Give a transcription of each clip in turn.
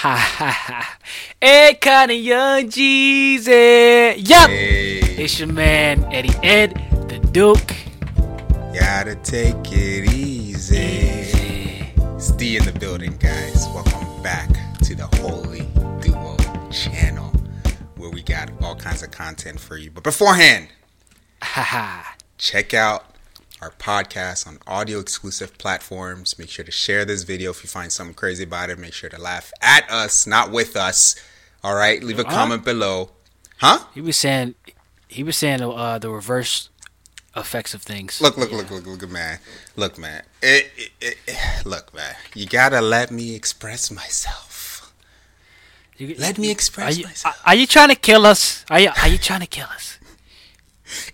ha ha ha. Ed kind of young Jeezy. Yup. Hey, It's your man Eddie Ed, the Duke. gotta take it easy. It's D in the building, guys. Welcome back to the Holy Duo channel, where we got all kinds of content for you. But beforehand, Ha ha. check out our podcast on audio exclusive platforms. Make sure to share this video if you find something crazy about it. Make sure to laugh at us, not with us. All right, leave a Huh? comment below. Huh? He was saying, he was saying uh, the reverse effects of things. Look, look, look, look, look, man. Look, man. It, it, it, look, man. You gotta let me express myself. You- Let me Are express you, myself are you trying to kill us? Are you, are you trying to kill us?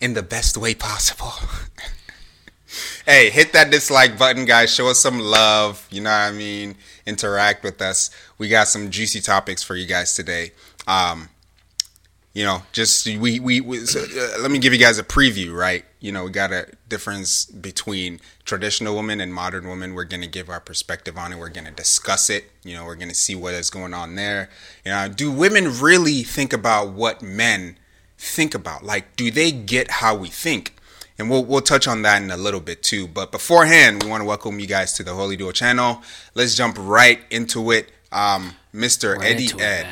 in the best way possible. Hey, hit that dislike button, guys. Show us some love. You know what I mean? Interact with us. We got some juicy topics for you guys today. Um, you know, just we we, we so, uh, let me give you guys a preview, right? You know, we got a difference between traditional women and modern women. We're gonna give our perspective on it. We're gonna discuss it. You know, we're gonna see what is going on there. You know, do women really think about what men think about? Like, do they get how we think? And we'll we'll touch on that in a little bit too. But beforehand, we want to welcome you guys to the Holy Duo channel. Let's jump right into it. Um, Mr. Right Eddie into it, Ed.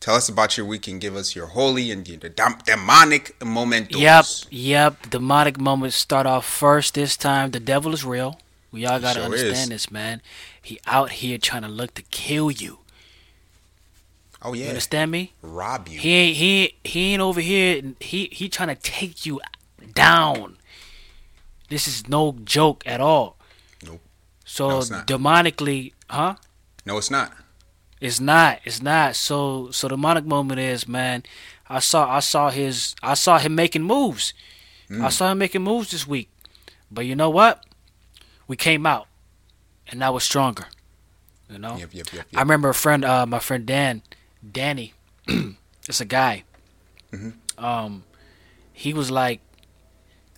Tell us about your week and give us your holy and your demonic momentos. Yep, yep. Demonic moments start off first this time. The devil is real. We all gotta Sure understand is. this, man. He out here trying to look to kill you. Oh You yeah. understand me? Rob you. He ain't he he ain't over here. He he trying to take you down. This is no joke at all. Nope. So No, demonically, huh? no, it's not. It's not. It's not. So so the demonic moment is, man. I saw I saw his I saw him making moves. Mm. I saw him making moves this week. But you know what? We came out, and I was stronger. You know. Yep, yep, yep, I remember a friend, uh, my friend Dan, Danny. it's a guy. Mm-hmm. Um, he was like,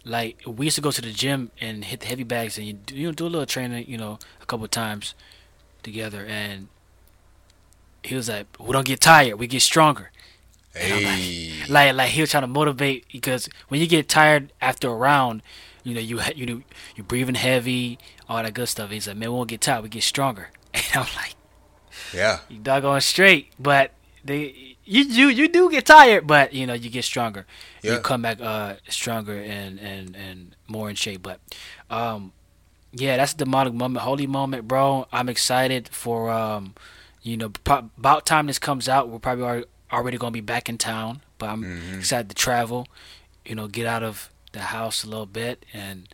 like we used to go to the gym and hit the heavy bags, and you do, you do a little training, you know, a couple times together, and he was like, "We don't get tired, we get stronger." I'm like- Hey. Like, like he was trying to motivate because when you get tired after a round, you know, you you know, you're breathing heavy, all that good stuff. He's like, "Man, we won't get tired, we get stronger." And I'm like Yeah. you doggone straight, but they you you you do get tired, but you know you get stronger. Yeah. You come back uh stronger and and and more in shape. But um yeah, that's a demonic moment, holy moment, bro. I'm excited for um you know pro- about time this comes out, we're probably already, already gonna be back in town. But I'm Mm-hmm. excited to travel, you know, get out of the house a little bit and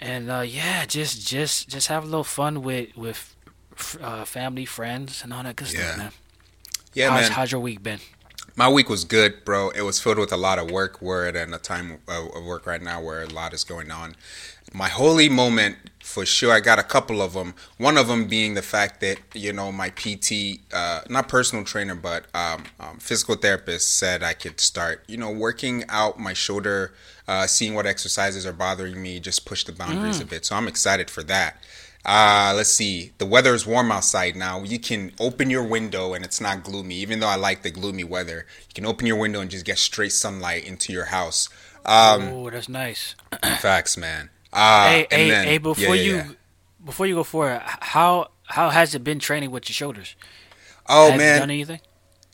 and uh yeah, just just just have a little fun with with uh, family, friends, and all that good Yeah. stuff, man. Yeah, how's, man. how's your week been? My week was good, bro. It was filled with a lot of work. We're at a time of work right now where a lot is going on. My holy moment, for sure, I got a couple of them. One of them being the fact that, you know, my PT, uh, not personal trainer, but um, um, physical therapist said I could start, you know, working out my shoulder, uh, seeing what exercises are bothering me, just push the boundaries a bit. So I'm excited for that. Uh, let's see. The weather is warm outside now. You can open your window and it's not gloomy. Even though I like the gloomy weather, you can open your window and just get straight sunlight into your house. Um, oh, that's nice. facts, man. Uh, hey, and hey, then- hey! Before yeah, you, yeah, yeah. before you go forward, how how has it been training with your shoulders? Oh Has it man, done anything?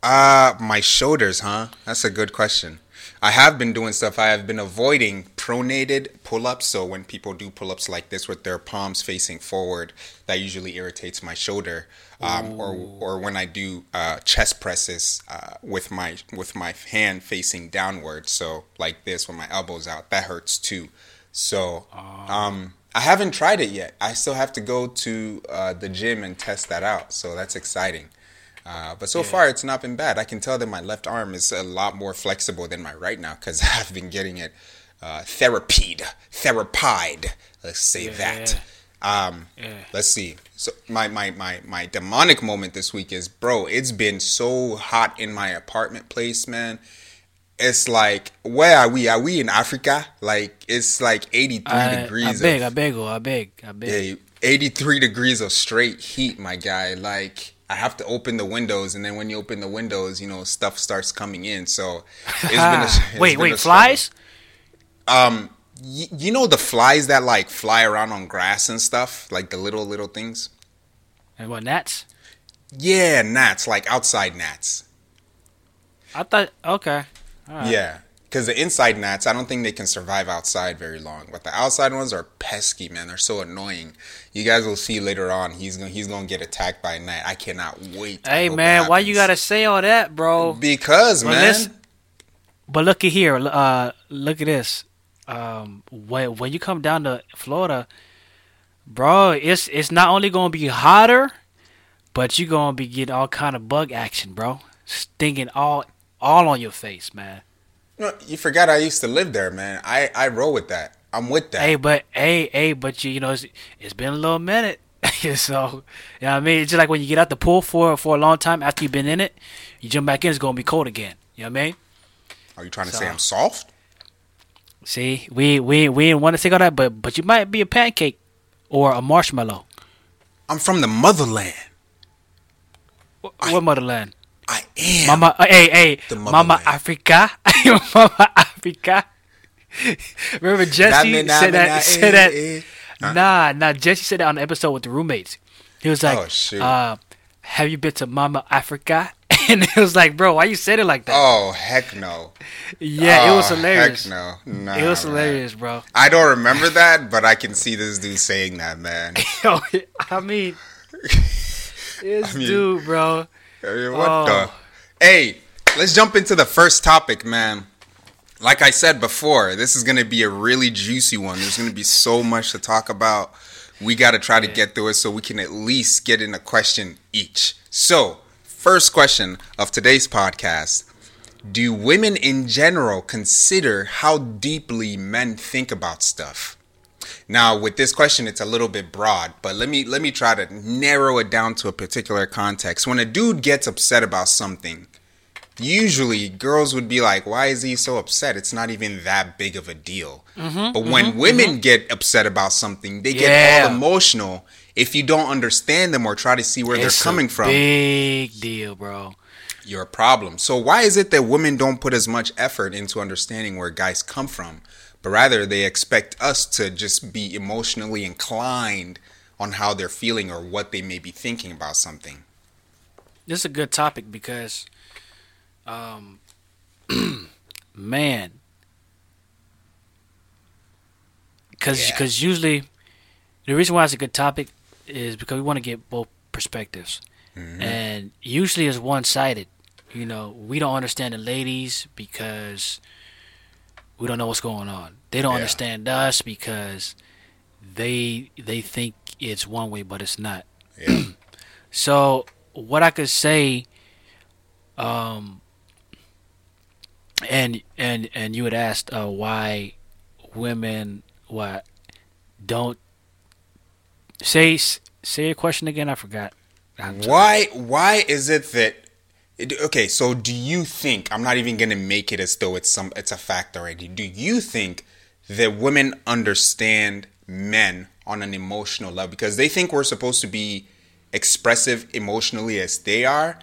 Uh, my shoulders, huh? That's a good question. I have been doing stuff. I have been avoiding pronated pull ups. So when people do pull ups like this with their palms facing forward, that usually irritates my shoulder. Um, or or when I do uh, chest presses uh, with my with my hand facing downward, so like this with my elbows out, that hurts too. So um, I haven't tried it yet. I still have to go to uh, the gym and test that out. So that's exciting. Uh, but so far, it's not been bad. I can tell that my left arm is a lot more flexible than my right now because I've been getting it uh, therapied, therapied. Let's say that. Um, Yeah. Let's see. So my, my my my demonic moment this week is, bro. It's been so hot in my apartment place, man. It's like, where are we? Are we in Africa? Like it's like eighty three I, degrees. I of- beg, I beg, oh, I beg, I beg. yeah, 83 degrees of straight heat, my guy. Like I have to open the windows, and then when you open the windows, you know stuff starts coming in. So it's been a, it's wait, been wait, flies? Um, y- you know the flies that like fly around on grass and stuff, like the little little things. And what gnats? Yeah, gnats, like outside gnats. I thought okay. All right. Yeah, because the inside gnats, I don't think they can survive outside very long. But the outside ones are pesky, man. They're so annoying. You guys will see later on. He's gonna he's gonna get attacked by a gnat. I cannot wait. Hey man, why you gotta say all that, bro? Because Well, man, But look at here. Uh, look at this. Um, when when you come down to Florida, bro, it's it's not only gonna be hotter, but you're gonna be getting all kind of bug action, bro. Stinging all all on your face, man. You, forgot I used to live there, man. I I roll with that. I'm with that. Hey, but hey, hey, but you, you know, it's, it's been a little minute, so you know what I mean. It's just like when you get out the pool for for a long time after you've been in it, you jump back in, it's gonna be cold again. You know what I mean? Are you trying to So- say I'm soft? See, we we we didn't want to take all that, but but you might be a pancake or a marshmallow. I'm from the motherland. What, what motherland? I am. Mama, hey hey, The Mama. Africa, Mama Africa. Remember Jesse Nah, nah, said nah, that? nah, said eh, that? eh. Huh? Nah, nah. Jesse said that on the episode with the roommates. He was like, Oh, uh, "Have you been to Mama Africa?" And it was like, "Bro, why you said it like that?" Oh heck no. yeah, it was Oh, hilarious. Heck no. Nah, it was man. hilarious, bro. I don't remember that, but I can see this dude saying that, man. Yo, I mean, this I mean- dude, bro. I mean, what Oh. the? Hey, let's jump into the first topic, man. Like I said before, this is gonna be a really juicy one. There's gonna be so much to talk about. We got to try to get through it so we can at least get in a question each. So, first question of today's podcast: Do women in general consider how deeply men think about stuff? Now, with this question, it's a little bit broad, but let me let me try to narrow it down to a particular context. When a dude gets upset about something, usually girls would be like, "Why is he so upset? It's not even that big of a deal." Mm-hmm, but mm-hmm, when mm-hmm. women get upset about something, they get all emotional if you don't understand them or try to see where It's they're coming a from. Big deal, bro. Your problem. So why is it that women don't put as much effort into understanding where guys come from, but rather they expect us to just be emotionally inclined on how they're feeling or what they may be thinking about something? This is a good topic because, um, man, because Yeah. because usually the reason why it's a good topic is because we want to get both perspectives, Mm-hmm. and usually it's one sided. You know, we don't understand the ladies because we don't know what's going on. They don't Yeah. understand us because they they think it's one way, but it's not. Yeah. So what I could say, um, and and and you had asked uh, why women what don't say say your question again. I forgot. I'm sorry. Why why is it that okay, so do you think I'm not even going to make it as though it's some it's a fact already. Do you think that women understand men on an emotional level because they think we're supposed to be expressive emotionally as they are,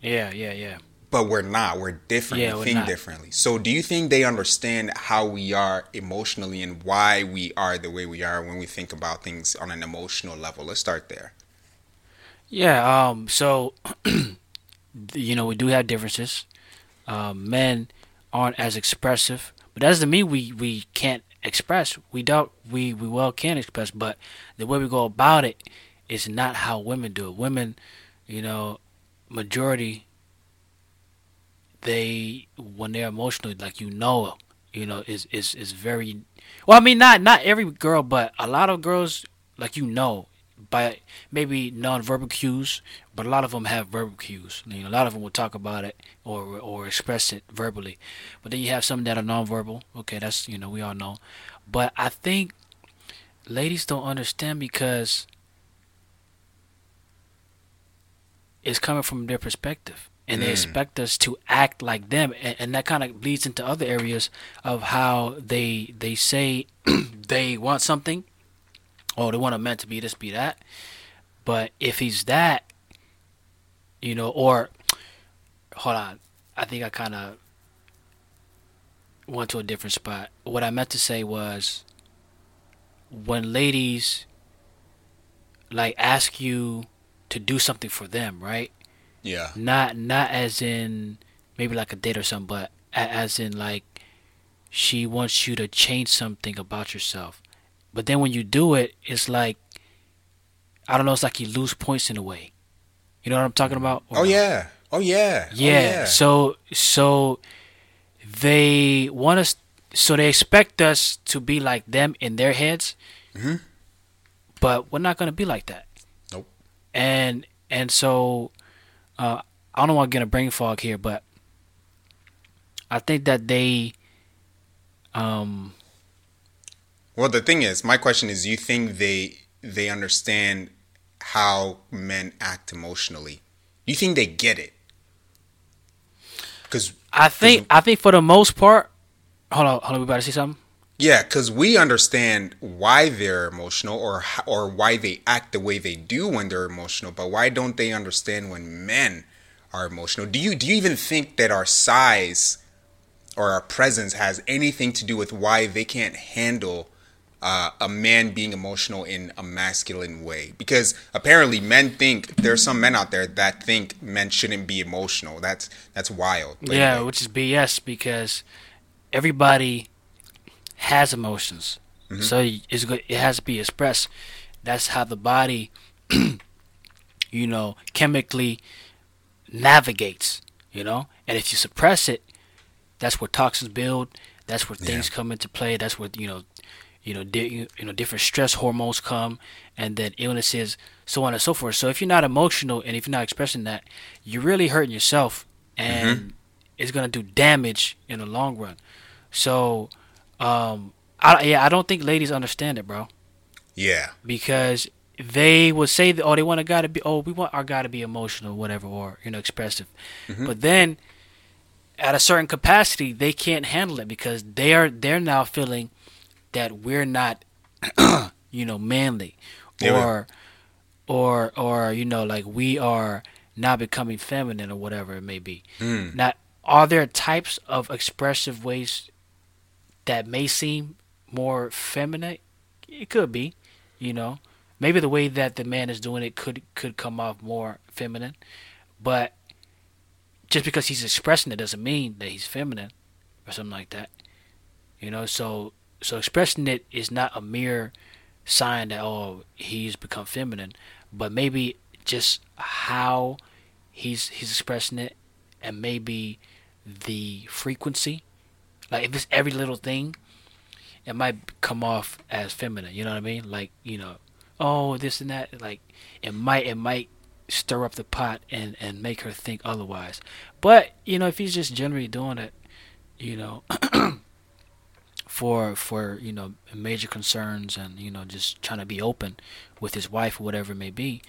Yeah, yeah, yeah. but we're not. We're different. Yeah, we think not. differently. So do you think they understand how we are emotionally and why we are the way we are when we think about things on an emotional level? Let's start there. Yeah, um, so you know we do have differences. Um, men aren't as expressive, but that doesn't mean we we can't express. We don't. We we well can express, but the way we go about it is not how women do it. Women, you know, majority they when they're emotional, like you know, you know, is is is very. Well, I mean, not not every girl, but a lot of girls, like you know, by maybe non-verbal cues, but a lot of them have verbal cues. You know, a lot of them will talk about it or or express it verbally, but then you have some that are non-verbal. Okay, that's you know we all know, but I think ladies don't understand because it's coming from their perspective. And they Mm. expect us to act like them, and, and that kind of bleeds into other areas of how they they say they want something, oh, they want a man to be this, be that. But if he's that, you know, or hold on, I think I kind of went to a different spot. What I meant to say was when ladies like ask you to do something for them, right? Yeah. Not not as in maybe like a date or something, but as in like she wants you to change something about yourself. But then when you do it, it's like I don't know, it's like you lose points in a way. You know what I'm talking about? Or Oh no? yeah. Oh yeah. Oh, Yeah. So so they want us. So they expect us to be like them in their heads, Mhm. but we're not gonna be like that. Nope. And and so uh, I don't want to get a brain fog here, but I think that they um Well, the thing is, my question is, do you think they they understand how men act emotionally? Do you think they get it? Because I think I think for the most part. Hold on, hold on. We about to see something. yeah, because we understand why they're emotional or or why they act the way they do when they're emotional, but why don't they understand when men are emotional? Do you do you even think that our size or our presence has anything to do with why they can't handle uh, a man being emotional in a masculine way because apparently men think there's some men out there that think men shouldn't be emotional that's that's wild But yeah, anyway. which is BS because everybody has emotions, Mm-hmm. so it's good. It has to be expressed. That's how the body, you know, chemically navigates. You know, and if you suppress it, that's where toxins build. That's where things Yeah. come into play. That's where you know, you know, di- you know, different stress hormones come, and then illnesses, so on and so forth. So if you're not emotional and if you're not expressing that, you're really hurting yourself, and it's gonna do damage in the long run. So, um, I yeah, I don't think ladies understand it, bro, yeah. Because they would say that oh they want a guy to be oh we want our guy to be emotional whatever or you know expressive, but then at a certain capacity they can't handle it because they are they're now feeling that we're not you know manly Yeah, man. or or or you know like we are not becoming feminine or whatever it may be Mm. now are there types of expressive ways that may seem more feminine it could be you know maybe the way that the man is doing it could could come off more feminine but just because he's expressing it doesn't mean that he's feminine or something like that you know so so expressing it is not a mere sign that oh he's become feminine but maybe just how he's he's expressing it and maybe the frequency. Like if it's every little thing it might come off as feminine you know what i mean? Like you know oh this and that like it might it might stir up the pot and and make her think otherwise. But you know if he's just generally doing it you know for for you know major concerns and you know just trying to be open with his wife or whatever it may be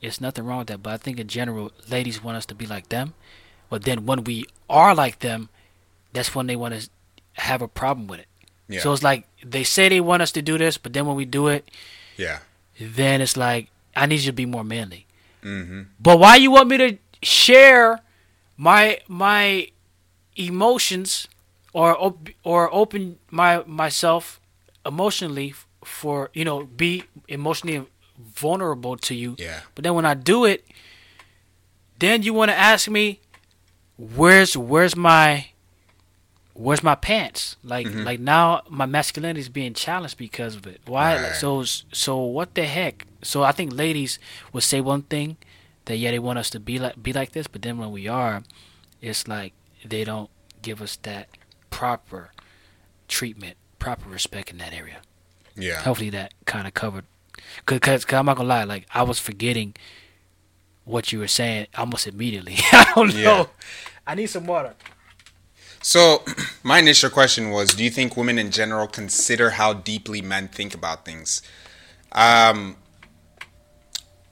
it's nothing wrong with that. But i think in general ladies want us to be like them. But then when we are like them that's when they want to have a problem with it. Yeah. So it's like they say they want us to do this but then when we do it yeah. then it's like i need you to be more manly. Mm-hmm. but why you want me to share my my emotions or op- or open my myself emotionally for you know be emotionally vulnerable to you. Yeah. But then when I do it then you want to ask me where's where's my where's my pants? Like Mhm. like now my masculinity is being challenged because of it. Why? Right. so so what the heck? So I think ladies would say one thing that yeah they want us to be like be like this but then when we are it's like they don't give us that proper treatment proper respect in that area yeah hopefully that kind of covered cause, cause, 'cause I'm not gonna lie like I was forgetting what you were saying almost immediately I don't know Yeah. I need some water So, my initial question was Do you think women in general consider how deeply men think about things? Um,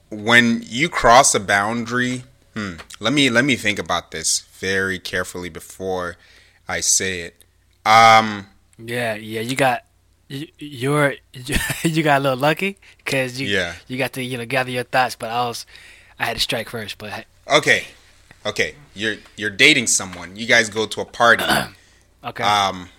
when you cross a boundary, hmm, let me let me think about this very carefully before I say it. Um, yeah yeah you got you, you're you got a little lucky because you Yeah. you got to you know gather your thoughts. But I was I had to strike first. But Okay, okay. You're you're dating someone. You guys go to a party. okay, um,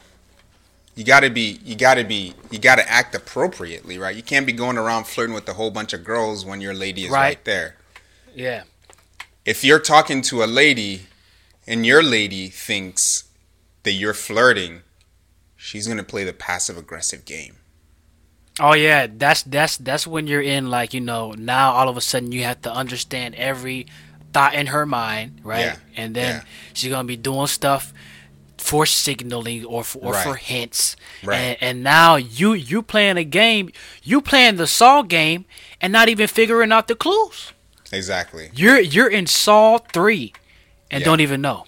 you gotta be you gotta be you gotta act appropriately, right? You can't be going around flirting with a whole bunch of girls when your lady is right, Right. there. yeah, If you're talking to a lady and your lady thinks that you're flirting, she's gonna play the passive aggressive game. oh yeah, that's that's that's when you're in like you know now all of a sudden you have to understand every thought in her mind, right? Yeah, And then yeah. she's gonna be doing stuff for signaling or for, or for hints. Right. And, and now you you playing a game, you playing the Saw game, and not even figuring out the clues. Exactly. You're you're in Saw three, and Yeah. don't even know.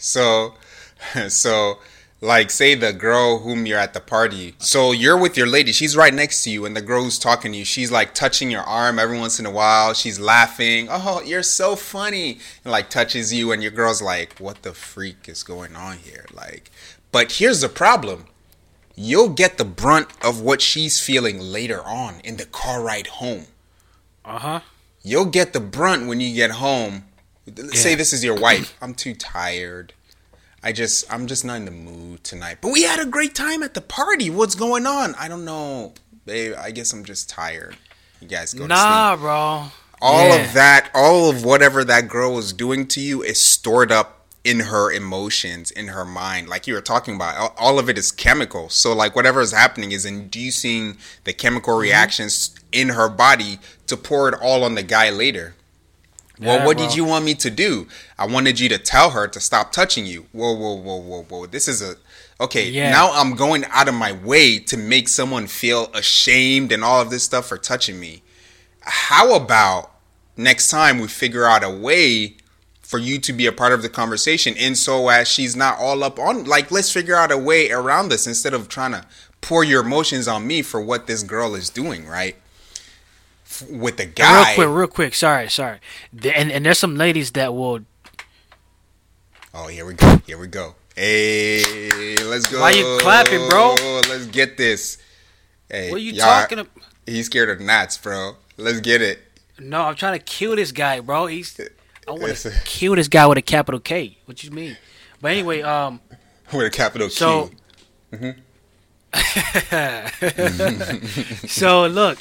So, so, like, say the girl whom you're at the party. So you're with your lady. She's right next to you, and the girl who's talking to you, she's like touching your arm every once in a while. She's laughing. Oh, you're so funny, and like touches you, and your girl's like, "What the freak is going on here?" Like, but here's the problem. You'll get the brunt of what she's feeling later on in the car ride home. Uh huh. You'll get the brunt when you get home. Say this is your wife. I'm too tired. I just I'm just not in the mood tonight. But we had a great time at the party. What's going on? I don't know. Babe, I guess I'm just tired. You guys go to sleep. Nah, bro. All Yeah. of that, all of whatever that girl was doing to you is stored up in her emotions, in her mind. Like you were talking about, all- of it is chemical. So like whatever is happening is inducing the chemical Mm-hmm. reactions in her body to pour it all on the guy later. Well, Yeah, what bro. did you want me to do? I wanted you to tell her to stop touching you. Whoa, whoa, whoa, whoa, whoa. This is a okay. Yeah. Now I'm going out of my way to make someone feel ashamed and all of this stuff for touching me. How about next time we figure out a way for you to be a part of the conversation and so as she's not all up on like let's figure out a way around this instead of trying to pour your emotions on me for what this girl is doing, right? F- With the guy. Real quick, real quick. Sorry, sorry. The- And and there's some ladies that will. Oh, here we go. Here we go. Hey, let's go. Why you clapping, bro? Let's get this. Hey, What are you talking about? He's scared of gnats, bro. Let's get it. No, I'm trying to kill this guy, bro. He's. I want to kill this guy with a capital K. What you mean? But anyway, um. With a capital So- Q. So look,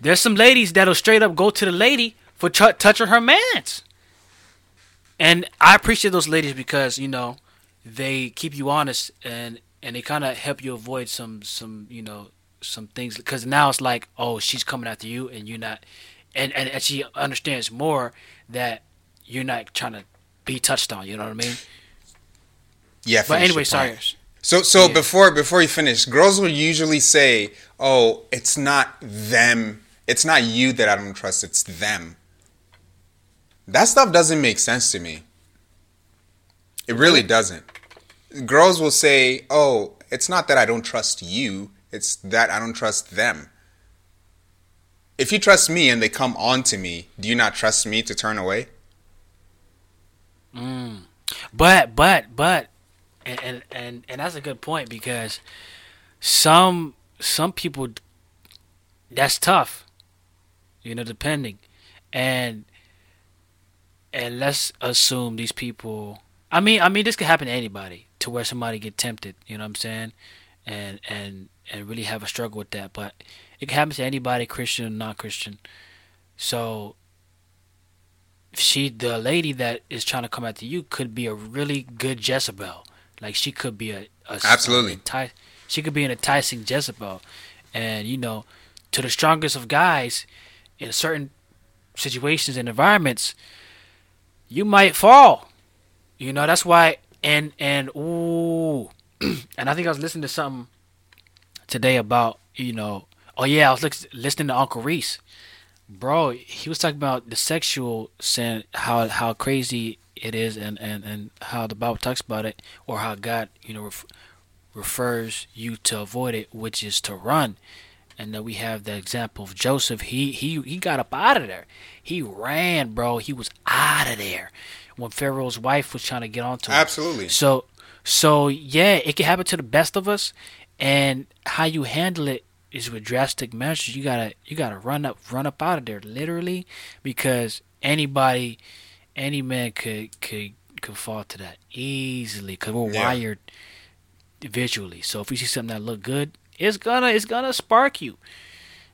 there's some ladies that'll straight up go to the lady for t- touching her mans, and I appreciate those ladies because you know they keep you honest and and they kind of help you avoid some some you know some things because now it's like oh she's coming after you and you're not, and and, and she understands more that you're not trying to be touched on. You know what I mean? Yeah. But anyway, sorry. So so Yeah. before before you finish, girls will usually say, "Oh, it's not them. It's not you that I don't trust. It's them." That stuff doesn't make sense to me. It really doesn't. Girls will say, "Oh, it's not that I don't trust you. It's that I don't trust them." If you trust me and they come on to me, do you not trust me to turn away? Mm. But but but and and and, and that's a good point because some some people that's tough. You know, depending. And and let's assume these people I mean I mean this could happen to anybody to where somebody get tempted, you know what I'm saying? And and and really have a struggle with that. But it can happen to anybody, Christian or non Christian. So she the lady that is trying to come after you could be a really good Jezebel. Like she could be a, a Absolutely. enti- she could be an enticing Jezebel, and you know, to the strongest of guys, in certain situations and environments, you might fall. You know that's why. And and ooh, and I think I was listening to something today about you know. Oh yeah, I was listening to Uncle Reese bro he was talking about the sexual sin how how crazy it is and and and how the bible talks about it or how god you know ref, refers you to avoid it which is to run and then we have the example of joseph he he he got up out of there he ran bro he was out of there when pharaoh's wife was trying to get onto him Absolutely. so So yeah, it can happen to the best of us, and how you handle it is with drastic measures. You gotta you gotta run up run up out of there literally because anybody, any man could could could fall to that easily because we're Yeah. wired visually. So if you see something that look good, it's gonna it's gonna spark you.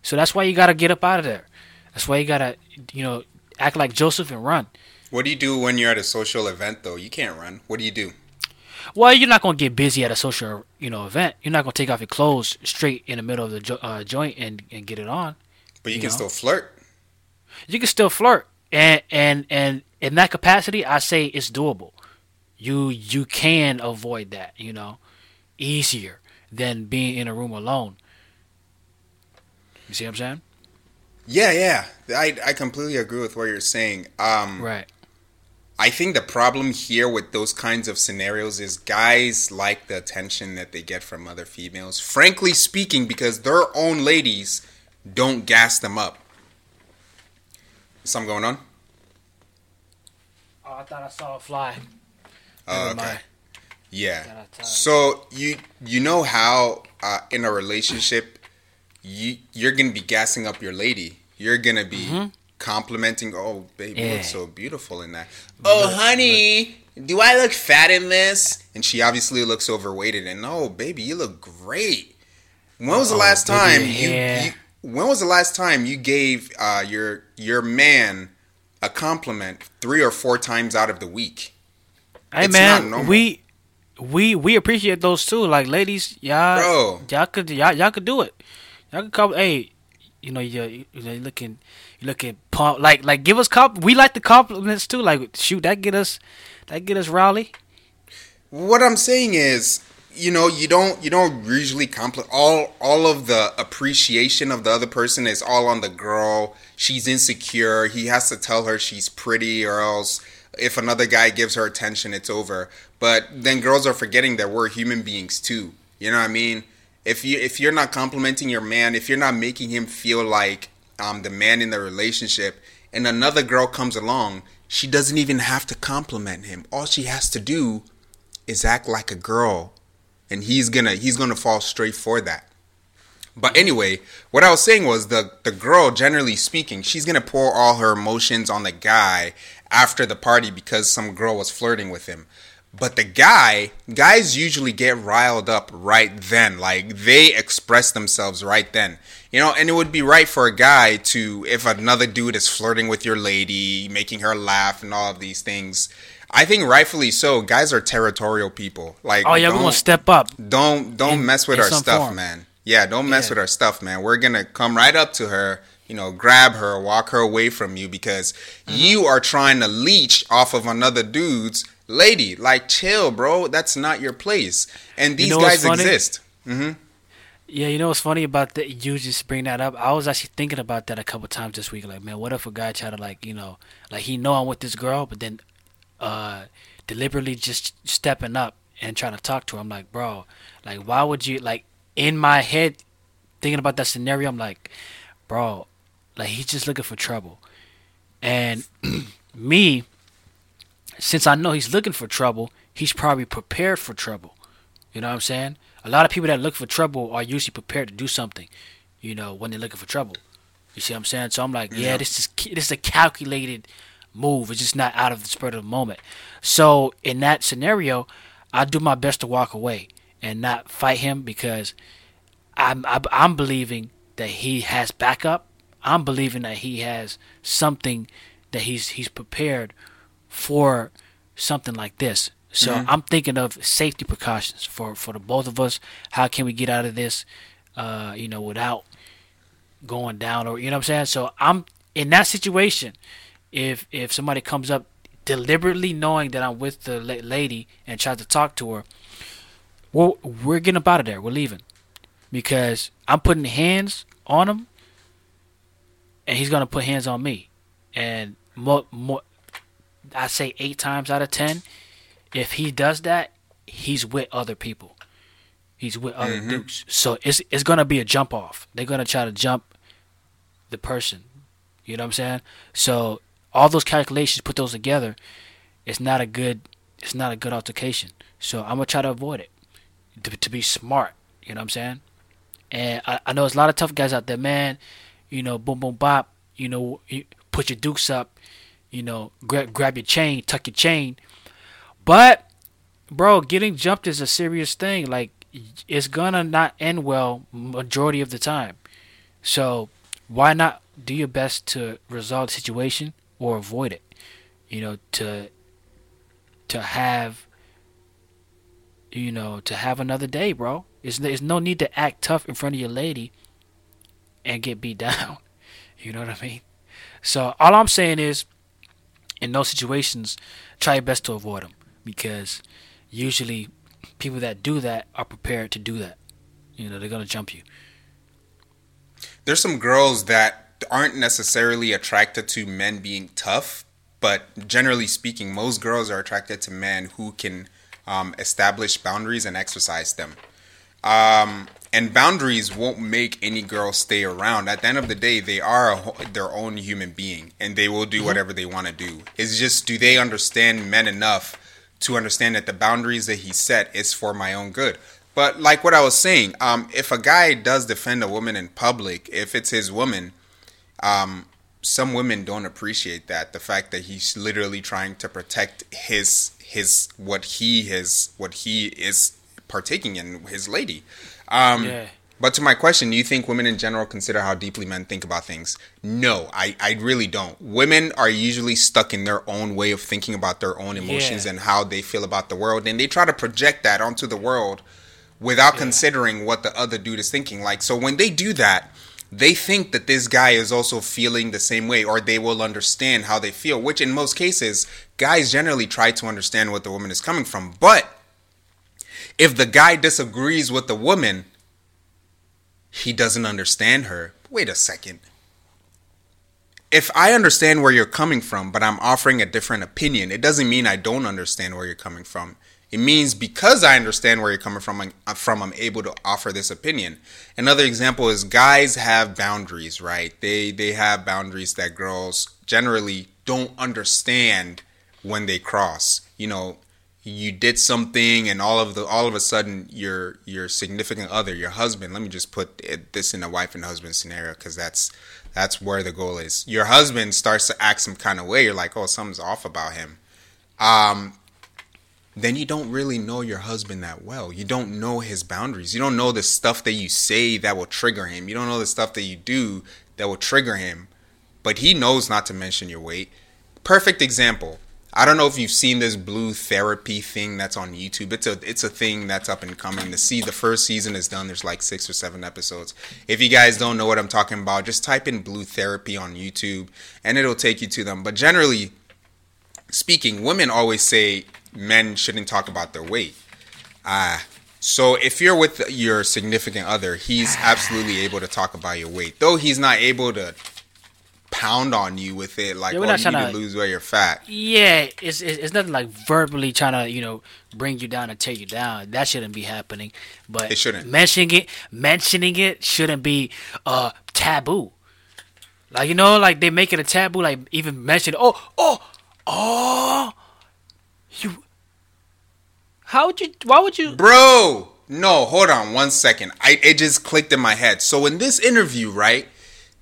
So that's why you gotta get up out of there. That's why you gotta you know act like Joseph and run. What do you do when you're at a social event though? You can't run. What do you do? Well, you're not gonna get busy at a social, you know, event. You're not gonna take off your clothes straight in the middle of the jo- uh, joint and, and get it on. But you, You can know? still flirt. You can still flirt, and and and in that capacity, I say it's doable. You you can avoid that, you know, easier than being in a room alone. You see what I'm saying? Yeah, yeah. I I completely agree with what you're saying. Um Right. I think the problem here with those kinds of scenarios is guys like the attention that they get from other females. Frankly speaking, because their own ladies don't gas them up. Something going on? Oh, I thought I saw a fly. Oh, Never okay. mind. Yeah. So you you know how uh, in a relationship you you're gonna be gassing up your lady. You're gonna be complimenting. Oh, baby, you Mm-hmm. Yeah. look so beautiful in that. Oh, honey, do I look fat in this? And she obviously looks overweighted. And oh, baby, you look great. When was the Oh, last time your you, hair. you? When was the last time you gave uh, your your man a compliment three or four times out of the week? Hey It's not man, normal. we we we appreciate those too. Like ladies, y'all, Bro. y'all could y'all, y'all could do it. Y'all could come. Hey, you know you you know you're looking you looking pump. Like like give us comp. We like the compliments too. Like shoot, that get us that get us rowdy. What I'm saying is, you know, you don't you don't usually compliment all all of the appreciation of the other person is all on the girl. She's insecure. He has to tell her she's pretty, or else if another guy gives her attention, it's over. But then girls are forgetting that we're human beings too. You know what I mean? If you if you're not complimenting your man, if you're not making him feel like um, the man in the relationship, and another girl comes along, she doesn't even have to compliment him. All she has to do is act like a girl and he's gonna he's gonna fall straight for that but anyway what i was saying was the the girl generally speaking she's gonna pour all her emotions on the guy after the party because some girl was flirting with him but the guy guys usually get riled up right then like they express themselves right then you know and it would be right for a guy to if another dude is flirting with your lady making her laugh and all of these things I think rightfully so. Guys are territorial people. Like, Oh yeah, we're gonna step up. don't don't in- mess with our stuff, form. man. Yeah, don't mess Yeah. with our stuff, man. We're gonna come right up to her, you know, grab her, walk her away from you because Mm-hmm. you are trying to leech off of another dude's lady. Like, chill, bro. That's not your place. And these know what's guys exist. Yeah, you know what's funny about that? You just bring that up. I was actually thinking about that a couple times this week. Like, man, what if a guy tried to like, you know, like he know I'm with this girl, but then uh deliberately just stepping up and trying to talk to her. I'm like, bro, like, why would you like? In my head, thinking about that scenario, I'm like, bro, like he's just looking for trouble, and me, since I know he's looking for trouble, he's probably prepared for trouble. You know what I'm saying? A lot of people that look for trouble are usually prepared to do something, you know, when they're looking for trouble. You see what I'm saying? So I'm like, yeah, Yeah. this is this is a calculated move. It's just not out of the spur of the moment. So in that scenario, I do my best to walk away and not fight him because I'm I'm, I'm believing that he has backup. I'm believing that he has something that he's he's prepared for something like this. So I'm thinking of safety precautions for for the both of us. How can we get out of this, uh, you know, without going down or you know what I'm saying? So I'm in that situation. If if somebody comes up deliberately knowing that I'm with the la- lady and tries to talk to her, well, we're getting up out of there. We're leaving because I'm putting hands on him, and he's gonna put hands on me. And more, more, I say eight times out of ten, if he does that, he's with other people. He's with other mm-hmm. dudes. So it's it's gonna be a jump off. They're gonna try to jump the person. You know what I'm saying? So all those calculations, put those together, it's not a good it's not a good altercation. So I'm gonna try to avoid it. To, to be smart, you know what I'm saying? And I, I know there's a lot of tough guys out there, man. You know, boom boom bop. You know, you put your dukes up. You know, grab grab your chain, tuck your chain. But, bro, getting jumped is a serious thing. Like, it's gonna not end well majority of the time. So, why not do your best to resolve the situation or avoid it? You know, to to have you know to have another day, bro. It's there's no need to act tough in front of your lady and get beat down. You know what I mean? So all I'm saying is, in those situations, try your best to avoid them because usually people that do that are prepared to do that. You know, they're gonna jump you. There's some girls that aren't necessarily attracted to men being tough, but generally speaking, most girls are attracted to men who can um, establish boundaries and exercise them. Um, and boundaries won't make any girl stay around. At the end of the day, they are a, their own human being, and they will do mm-hmm. whatever they want to do. It's just, do they understand men enough to understand that the boundaries that he set is for my own good? But like what I was saying, um, if a guy does defend a woman in public, if it's his woman, um, some women don't appreciate that. The fact that he's literally trying to protect his his what he his what he is partaking in his lady. Um, yeah. But to my question, do you think women in general consider how deeply men think about things? No, I, I really don't. Women are usually stuck in their own way of thinking about their own emotions yeah. and how they feel about the world. And they try to project that onto the world without yeah. considering what the other dude is thinking. Like, so when they do that, they think that this guy is also feeling the same way or they will understand how they feel, which in most cases, guys generally try to understand what the woman is coming from. But if the guy disagrees with the woman, he doesn't understand her. Wait a second. If I understand where you're coming from, but I'm offering a different opinion, it doesn't mean I don't understand where you're coming from. It means because I understand where you're coming from, I'm, uh, from I'm able to offer this opinion. Another example is guys have boundaries, right? They they have boundaries that girls generally don't understand when they cross. You know, you did something and all of the all of a sudden your your significant other, your husband, let me just put it, this in a wife and husband scenario cuz that's that's where the goal is. Your husband starts to act some kind of way, you're like, "Oh, something's off about him." Um then you don't really know your husband that well. You don't know his boundaries. You don't know the stuff that you say that will trigger him. You don't know the stuff that you do that will trigger him. But he knows not to mention your weight. Perfect example. I don't know if you've seen this blue therapy thing that's on YouTube. It's a it's a thing that's up and coming. The see the first season is done. There's like six or seven episodes. If you guys don't know what I'm talking about, just type in blue therapy on YouTube and it'll take you to them. But generally speaking, women always say men shouldn't talk about their weight. Ah, uh, so if you're with your significant other, he's absolutely able to talk about your weight, though he's not able to pound on you with it like yeah, oh, you need to, to lose weight you're fat. Yeah, it's, it's, it's nothing like verbally trying to you know bring you down and tear you down. That shouldn't be happening. But it shouldn't mentioning it mentioning it shouldn't be uh taboo. Like you know, like they make it a taboo. Like even mention oh oh oh you. How would you? Why would you? Bro, no, hold on one second. I it just clicked in my head. So in this interview, right,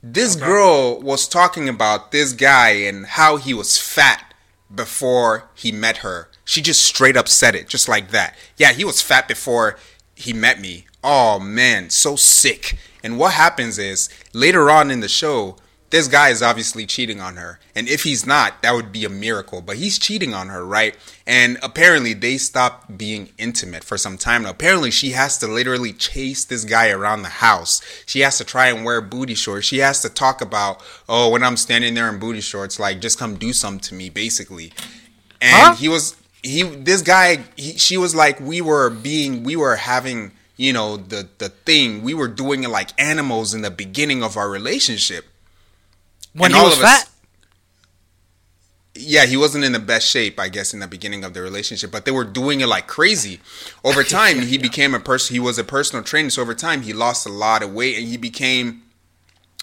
this okay. girl was talking about this guy and how he was fat before he met her. She just straight up said it, just like that. Yeah, he was fat before he met me. Oh man, so sick. And what happens is later on in the show, this guy is obviously cheating on her. And if he's not, that would be a miracle. But he's cheating on her, right? And apparently they stopped being intimate for some time now. Apparently she has to literally chase this guy around the house. She has to try and wear booty shorts. She has to talk about, oh, when I'm standing there in booty shorts, like just come do something to me, basically. And huh? he was he this guy he, she was like we were being we were having you know the the thing we were doing it like animals in the beginning of our relationship when and he was fat. Us, yeah, he wasn't in the best shape, I guess, in the beginning of the relationship, but they were doing it like crazy. Over time, he became a person. He was a personal trainer, so over time, he lost a lot of weight, and he became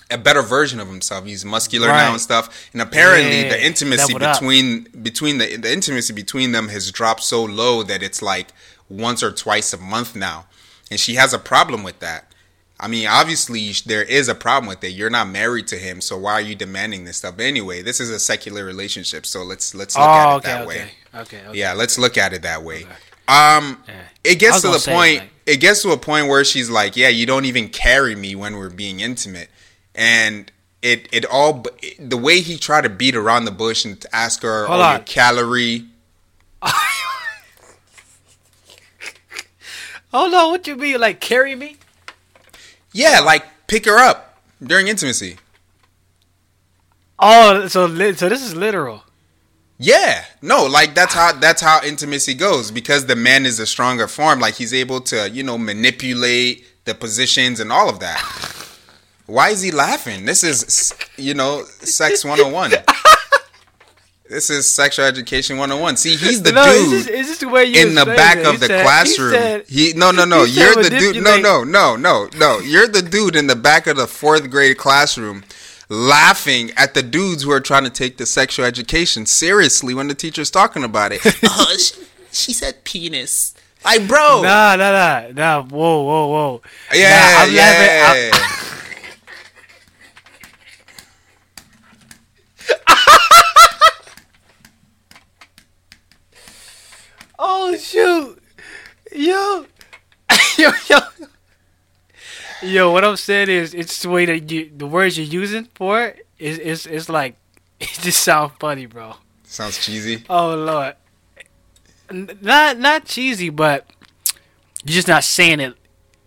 a better version of himself. He's muscular Right. now and stuff. And apparently, Yeah, the intimacy leveled up. between between the the intimacy between them has dropped so low that it's like once or twice a month now, and she has a problem with that. I mean, obviously there is a problem with it. You're not married to him, so why are you demanding this stuff? But anyway, this is a secular relationship, so let's let's look at Oh, it okay, that okay, way. okay, okay. Yeah, let's look at it that way. Um, Yeah. it gets to the point. like- it gets to a point where she's like, "Yeah, you don't even carry me when we're being intimate," and it it all the way he tried to beat around the bush and to ask her, Hold "Oh, your on. calorie." Oh no, what you mean? Like carry me? Yeah, like pick her up during intimacy. Oh, so li- so this is literal. Yeah, no, like that's how that's how intimacy goes because the man is a stronger form. Like he's able to, you know, manipulate the positions and all of that. Why is he laughing? This is, you know, sex 101. this is sexual education 101. See, he's the no, dude it's just, it's just the way you in the back it. of He the said- he classroom. said- He no no no. he You're the dude. No manipulate. no no no no. You're the dude in the back of the fourth grade classroom, laughing at the dudes who are trying to take the sexual education seriously when the teacher's talking about it. Uh, oh, she, she said penis. Like, bro. Nah, nah, nah, nah. Whoa, whoa, whoa. yeah, Nah, I'm yeah. laughing. I'm- oh shoot, yo, yo, yo. Yo, what I'm saying is, it's the way that you, the words you're using for it is, is, it's like, it just sounds funny, bro. Sounds cheesy. Oh lord, N- not not cheesy, but you're just not saying it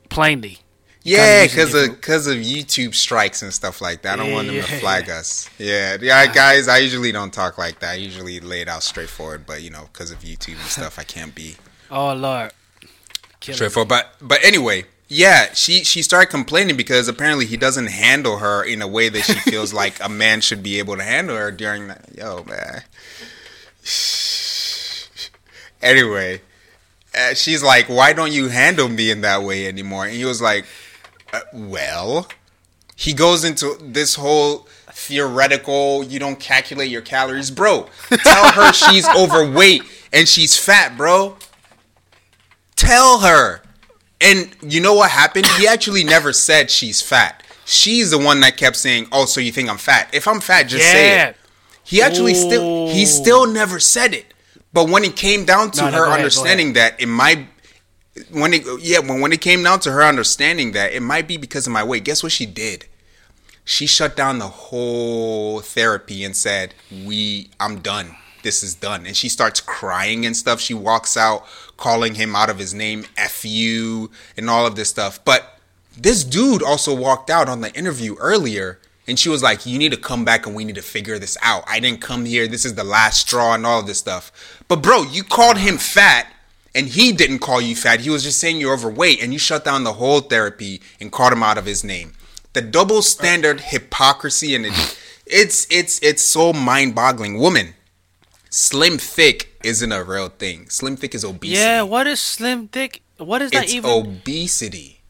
plainly. Yeah, because of because of YouTube strikes and stuff like that. I don't want them to Yeah. flag us. Yeah, yeah, guys. I usually don't talk like that. I usually lay it out straightforward, but you know, because of YouTube and stuff, I can't be Oh lord, Kill straightforward. But but anyway, yeah, she she started complaining because apparently he doesn't handle her in a way that she feels like a man should be able to handle her during that. Yo, man. Anyway, uh, she's like, "Why don't you handle me in that way anymore?" And he was like, uh, "Well." He goes into this whole theoretical, you don't calculate your calories, bro. Tell her she's overweight and she's fat, bro. Tell her. And you know what happened? He actually never said she's fat. She's the one that kept saying, "Oh, so you think I'm fat? If I'm fat, just say it." He actually still he still never said it. But when it came down to No, no, her go ahead, understanding that it might when it yeah, when when it came down to her understanding that it might be because of my weight, guess what she did? She shut down the whole therapy and said, "We I'm done. This is done." And she starts crying and stuff. She walks out calling him out of his name, F you, and all of this stuff. But this dude also walked out on the interview earlier and she was like, You need to come back and we need to figure this out. I didn't come here. This is the last straw and all of this stuff. But, bro, you called him fat and he didn't call you fat. He was just saying you're overweight and you shut down the whole therapy and called him out of his name. The double standard hypocrisy and it, it's it's it's so mind-boggling. Woman, slim thick isn't a real thing. Slim thick is obesity. Yeah, what is slim thick? What is that It's even? obesity.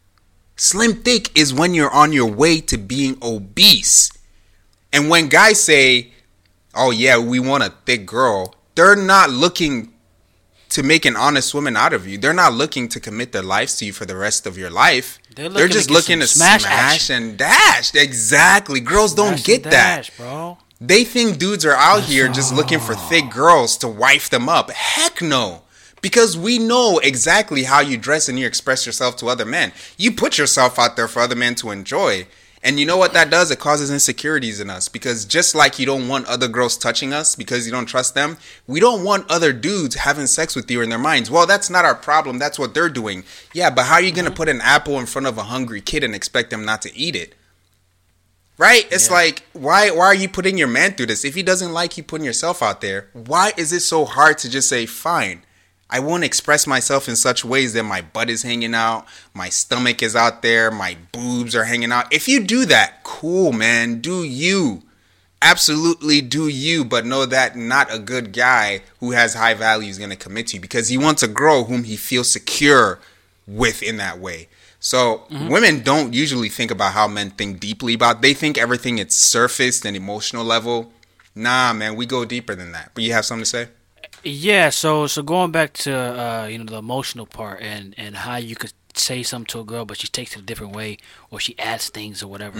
Slim thick is when you're on your way to being obese. And when guys say, "Oh yeah, we want a thick girl," they're not looking to make an honest woman out of you. They're not looking to commit their lives to you for the rest of your life. They're They're, looking to just looking to smash smash, and dash. Exactly. Girls don't get and that. bro. They think dudes are out here just looking for thick girls to wife them up. Heck no. Because we know exactly how you dress and you express yourself to other men. You put yourself out there for other men to enjoy. And you know what that does? It causes insecurities in us. Because just like you don't want other girls touching us because you don't trust them, we don't want other dudes having sex with you in their minds. Well, that's not our problem. That's what they're doing. Yeah, but how are you going to put an apple in front of a hungry kid and expect them not to eat it? Right? It's Yeah. like why why are you putting your man through this? If he doesn't like you putting yourself out there, why is it so hard to just say fine? I won't express myself in such ways that my butt is hanging out, my stomach is out there, my boobs are hanging out. If you do that, cool, man, do you. Absolutely do you, but know that not a good guy who has high value is going to commit to you because he wants a girl whom he feels secure with in that way. So Mm-hmm. women don't usually think about how men think deeply about. They think everything is surfaced and emotional level. Nah, man, we go deeper than that. But you have something to say? Yeah, so so going back to uh, you know the emotional part and and how you could say something to a girl, but she takes it a different way, or she adds things or whatever.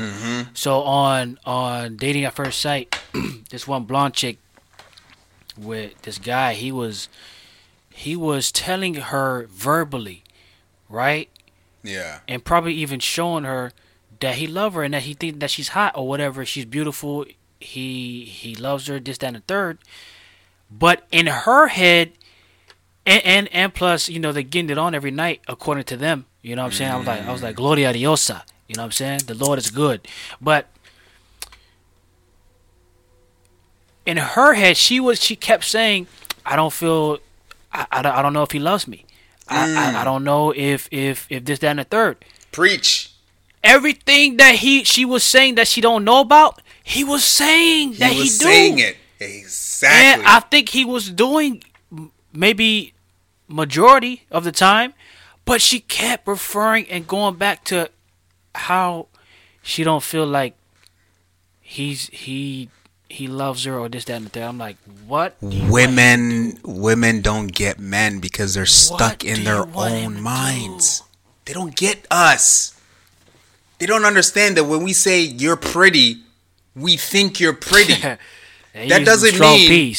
So on on dating at first sight, this one blonde chick with this guy, he was he was telling her verbally, right, Yeah. and probably even showing her that he love her and that he think that she's hot or whatever. She's beautiful. He he loves her. This, that, and the third. But in her head, and and, and plus, you know, they're getting it on every night according to them. You know what I'm saying? I was like, I was like, mm. Gloria Diosa. You know what I'm saying? The Lord is good. But in her head, she was she kept saying, I don't feel, I, I, don't, I don't know if he loves me. I, I, mm. I don't know if if if this, that, and the third Preach. everything that he she was saying that she don't know about, he was saying that he he, was do. saying it. Exactly. And I think he was doing maybe majority of the time, but she kept referring and going back to how she don't feel like he's he he loves her or this that and the third. I'm like, what? do you women women don't get men because they're stuck do in their own minds. They don't get us. They don't understand that when we say you're pretty, we think you're pretty. And That doesn't mean-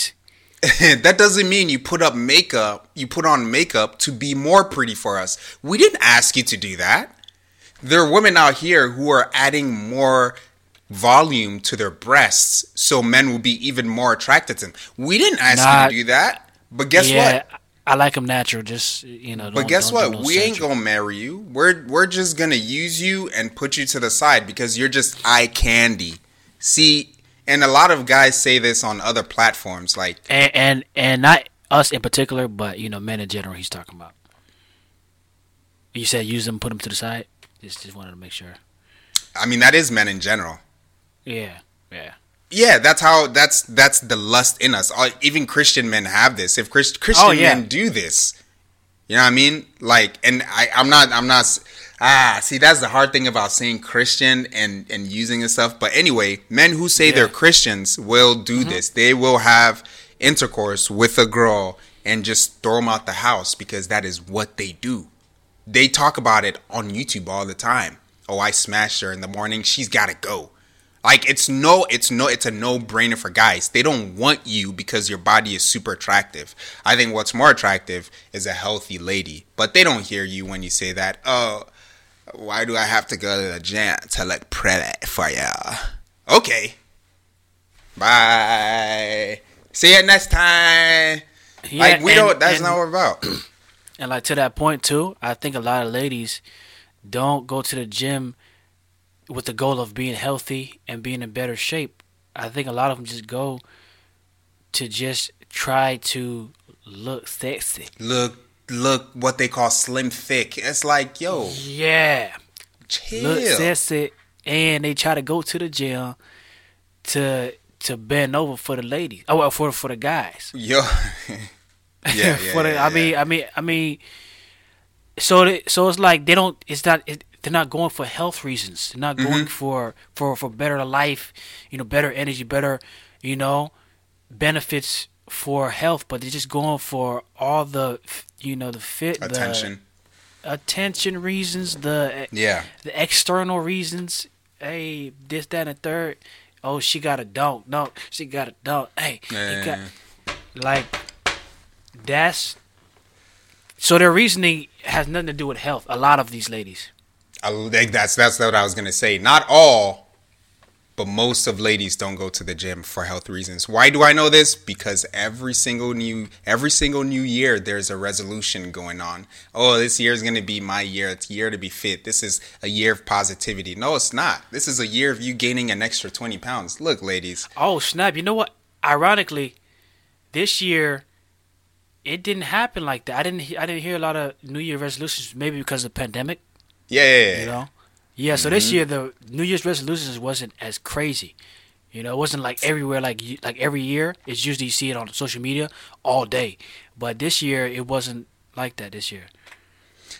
that doesn't mean you put up makeup, you put on makeup to be more pretty for us. We didn't ask you to do that. There are women out here who are adding more volume to their breasts so men will be even more attracted to them. We didn't ask Nah. you to do that. But guess yeah, what? I like them natural. Just you know. But guess what? no we ain't gonna marry you. We're we're just gonna use you and put you to the side because you're just eye candy. See, and a lot of guys say this on other platforms, like and and and not us in particular, but you know, men in general. He's talking about. You said use them, put them to the side. Just just wanted to make sure. I mean that is men in general. Yeah, yeah. Yeah, that's how that's that's the lust in us. Even Christian men have this. If Christ, Christian Oh, yeah. men do this, you know what I mean? Like, and I, I'm not, I'm not. Ah, see, that's the hard thing about saying Christian and and using and stuff. But anyway, men who say they're Christians will do Mm-hmm. this. They will have intercourse with a girl and just throw them out the house because that is what they do. They talk about it on YouTube all the time. Oh, I smashed her in the morning. She's got to go. Like it's no, it's no, it's a no-brainer for guys. They don't want you because your body is super attractive. I think what's more attractive is a healthy lady. But they don't hear you when you say that. Oh, why do I have to go to the gym to look pretty for ya? Okay. Bye. See you next time. Yeah, like we and- don't. That's and- not what we're about. And like to that point too, I think a lot of ladies don't go to the gym with the goal of being healthy and being in better shape. I think a lot of them just go to just try to look sexy. look, look, what they call slim thick. It's like, yo, Yeah. chill. look sexy, and they try to go to the gym to to bend over for the ladies. Oh, well, for for the guys. Yo. yeah, yeah, for the, yeah, I yeah. mean, I mean, I mean. So, they, so it's like they don't. It's not. It, they're not going for health reasons. They're not Mm-hmm. going for for for better life. You know, better energy, better. You know, benefits for health, but they're just going for all the. You know, the fit, attention. the attention reasons, the Yeah. the external reasons. Hey, this, that, and third. Oh, she got a dunk. No, she got a dunk. Hey, he Yeah. got like that's so their reasoning has nothing to do with health. A lot of these ladies. I think that's that's what I was gonna say. Not all, but most of ladies don't go to the gym for health reasons. Why do I know this? Because every single new every single new year there's a resolution going on. Oh, this year is gonna be my year. It's a year to be fit. This is a year of positivity. No, it's not. This is a year of you gaining an extra twenty pounds. Look, ladies. Oh snap! You know what? Ironically, this year it didn't happen like that. I didn't. I didn't hear a lot of New Year resolutions. Maybe because of the pandemic. Yeah, yeah, yeah. You know. Yeah. So this year the New Year's resolutions wasn't as crazy. You know, it wasn't like everywhere like like every year. It's usually you see it on social media all day. But this year it wasn't like that. This year.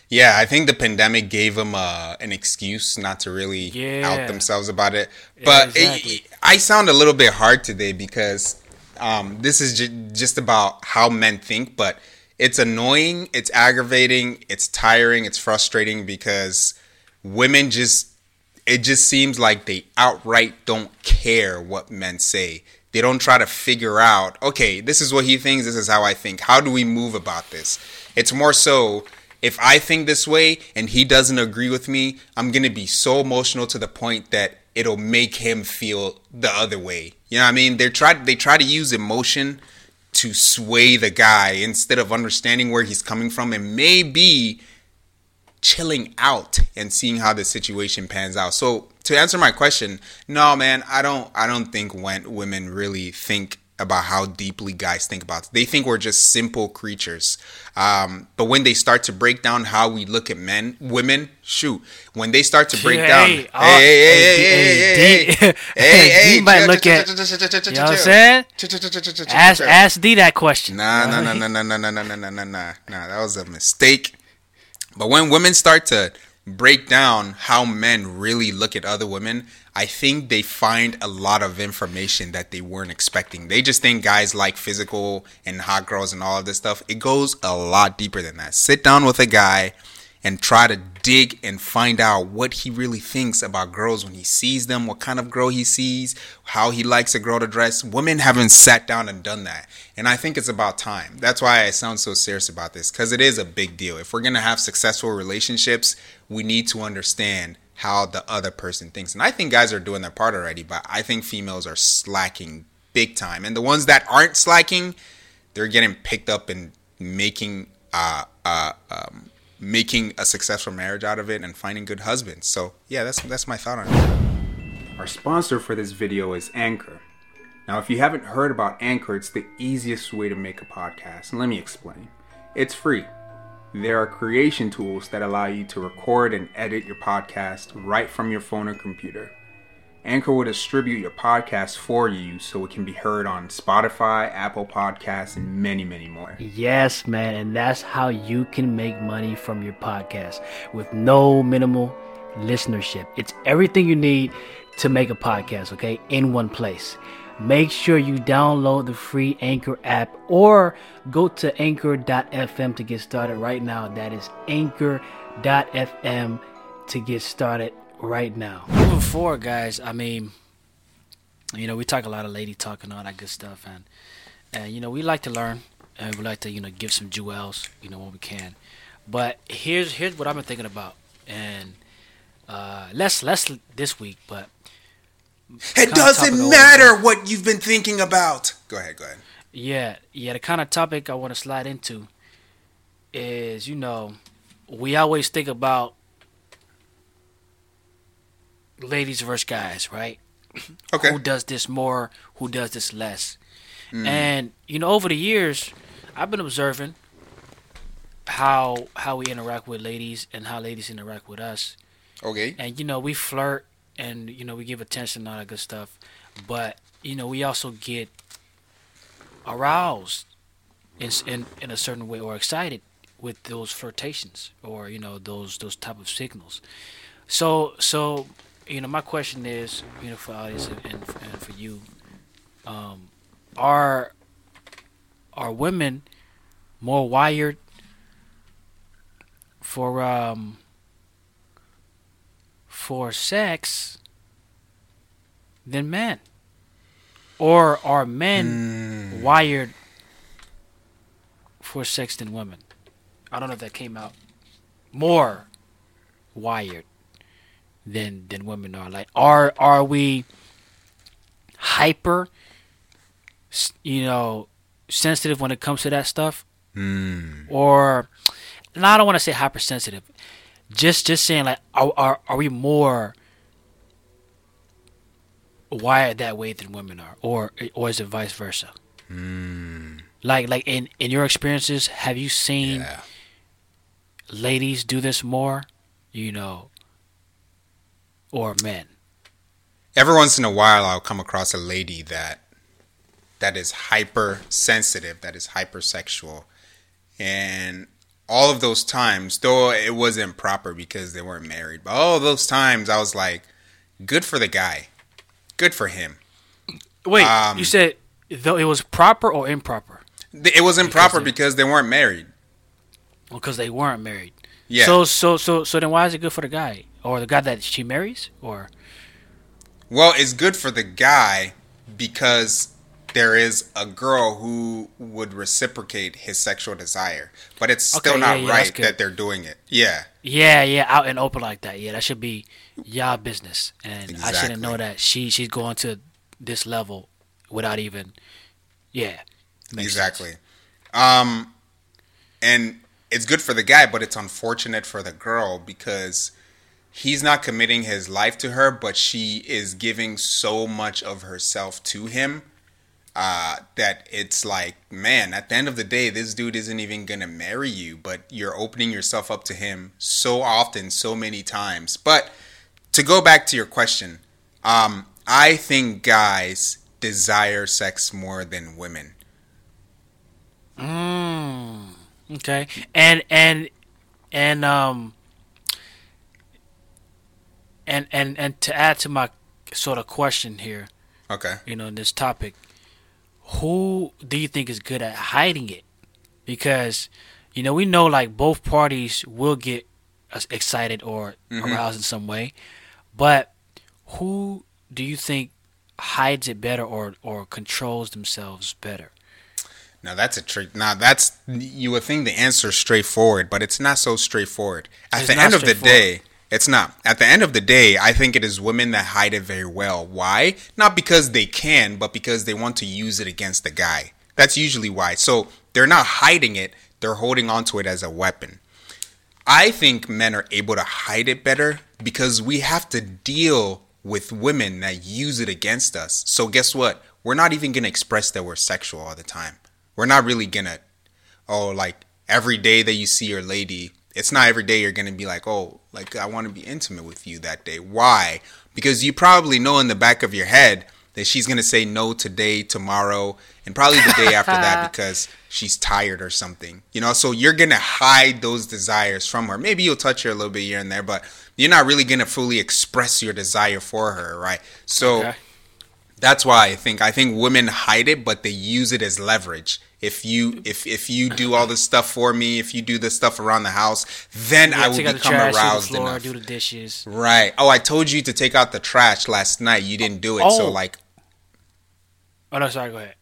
Yeah, I think the pandemic gave them uh, an excuse not to really Yeah. out themselves about it. But it- exactly. it- I sound a little bit hard today because um, this is ju- just about how men think, but it's annoying, it's aggravating, it's tiring, it's frustrating because women just it just seems like they outright don't care what men say. They don't try to figure out, okay, this is what he thinks, this is how I think. How do we move about this? It's more so if I think this way and he doesn't agree with me, I'm going to be so emotional to the point that it'll make him feel the other way. You know what I mean? They try they try to use emotion to sway the guy instead of understanding where he's coming from and maybe chilling out and seeing how the situation pans out. So to answer my question, no man, I don't I don't think when women really think about how deeply guys think about it. They think we're just simple creatures. Um, but when they start to break down how we look at men, women, shoot, when they start to break Hey, down, oh, hey, hey, hey, hey, hey, hey, hey, hey, hey, D might look at- You know what I'm saying? Ask ask D that question. Nah, nah, nah, nah, nah, nah, nah, nah, nah, nah, nah, nah. That was a mistake. But when women start to break down how men really look at other women, I think they find a lot of information that they weren't expecting. They just think guys like physical and hot girls and all of this stuff. It goes a lot deeper than that. Sit down with a guy and try to dig and find out what he really thinks about girls when he sees them, what kind of girl he sees, how he likes a girl to dress. Women haven't sat down and done that. And I think it's about time. That's why I sound so serious about this because it is a big deal. If we're going to have successful relationships, we need to understand how the other person thinks. And I think guys are doing their part already, but I think females are slacking big time. And the ones that aren't slacking, they're getting picked up and making uh uh um making a successful marriage out of it and finding good husbands. So yeah, that's that's my thought on it. Our sponsor for this video is Anchor. Now, if you haven't heard about Anchor, it's the easiest way to make a podcast. And let me explain. It's free. There are creation tools that allow you to record and edit your podcast right from your phone or computer. Anchor will distribute your podcast for you so it can be heard on Spotify, Apple Podcasts, and many, many more. Yes, man, and that's how you can make money from your podcast with no minimal listenership. It's everything you need to make a podcast, okay, in one place. Make sure you download the free Anchor app or go to anchor.fm to get started right now. That is anchor.fm to get started right now. Moving forward, guys, I mean, you know, we talk a lot of lady talk and all that good stuff, and and you know, we like to learn and we like to you know give some jewels, you know, when we can. But here's here's what I've been thinking about, and uh, less less this week, but It doesn't topic over. matter what you've been thinking about. Go ahead, go ahead. Yeah, yeah. The kind of topic I want to slide into is, you know, we always think about ladies versus guys, right? Okay. Who does this more? Who does this less? Mm. And you know, over the years, I've been observing how how we interact with ladies and how ladies interact with us Okay. and you know we flirt and you know we give attention and all that good stuff but you know we also get aroused in, in in a certain way or excited with those flirtations or you know those those type of signals so so you know my question is you know for audience and, and, and for you um are are women more wired for um for sex than men? Or are men wired for sex than women? I don't know if that came out more wired than than women are. Like are are we hyper you know sensitive when it comes to that stuff? Hmm. Or and I don't want to say hypersensitive just just saying like are are, are we more wired that way than women are or or is it vice versa hmm. like like in in your experiences have you seen Yeah. ladies do this more you know or men Every once in a while, I'll come across a lady that that is hypersensitive, that is hypersexual, and all of those times, though it wasn't proper because they weren't married, but all those times I was like, good for the guy. Good for him. Wait, Um, you said though it was proper or improper? It was improper they- because they weren't married. Because they weren't married. Yeah. So so so so then why is it good for the guy or the guy that she marries or? Well, it's good for the guy because there is a girl who would reciprocate his sexual desire, but it's still Okay, not yeah, yeah, right that they're doing it. Yeah, Yeah, yeah, out and open like that. Yeah, that should be y'all business, and I shouldn't know that she she's going to this level without even. Yeah. makes sense. exactly. Um, and it's good for the guy, but it's unfortunate for the girl because he's not committing his life to her, but she is giving so much of herself to him uh, that it's like, man, at the end of the day, this dude isn't even gonna marry you, but you're opening yourself up to him so often, so many times. But to go back to your question, um, I think guys desire sex more than women. Mm, okay, and and and um and and and to add to my sort of question here, Okay. you know, in this topic, who do you think is good at hiding it? Because you know we know like both parties will get excited or mm-hmm. aroused in some way, but who do you think hides it better or or controls themselves better? Now that's a trick. Now that's you would think the answer is straightforward, but it's not so straightforward. At It's the end of the day, it's not. At the end of the day, I think it is women that hide it very well. Why? Not because they can, but because they want to use it against the guy. That's usually why. So they're not hiding it; they're holding onto it as a weapon. I think men are able to hide it better because we have to deal with women that use it against us. So guess what? We're not even going to express that we're sexual all the time. We're not really going to oh like every day that you see your lady, it's not every day you're going to be like, "Oh, like I want to be intimate with you that day." Why? Because you probably know in the back of your head that she's going to say no today, tomorrow, and probably the day after that because she's tired or something. You know, so you're going to hide those desires from her. Maybe you'll touch her a little bit here and there, but you're not really going to fully express your desire for her, right? So Okay. that's why I think I think women hide it, but they use it as leverage. If you if if you do all this stuff for me, if you do this stuff around the house, then I will become trash, aroused the floor, enough. do the dishes. Right. Oh, I told you to take out the trash last night. You didn't do it. So Oh. like Oh no, sorry. Go ahead.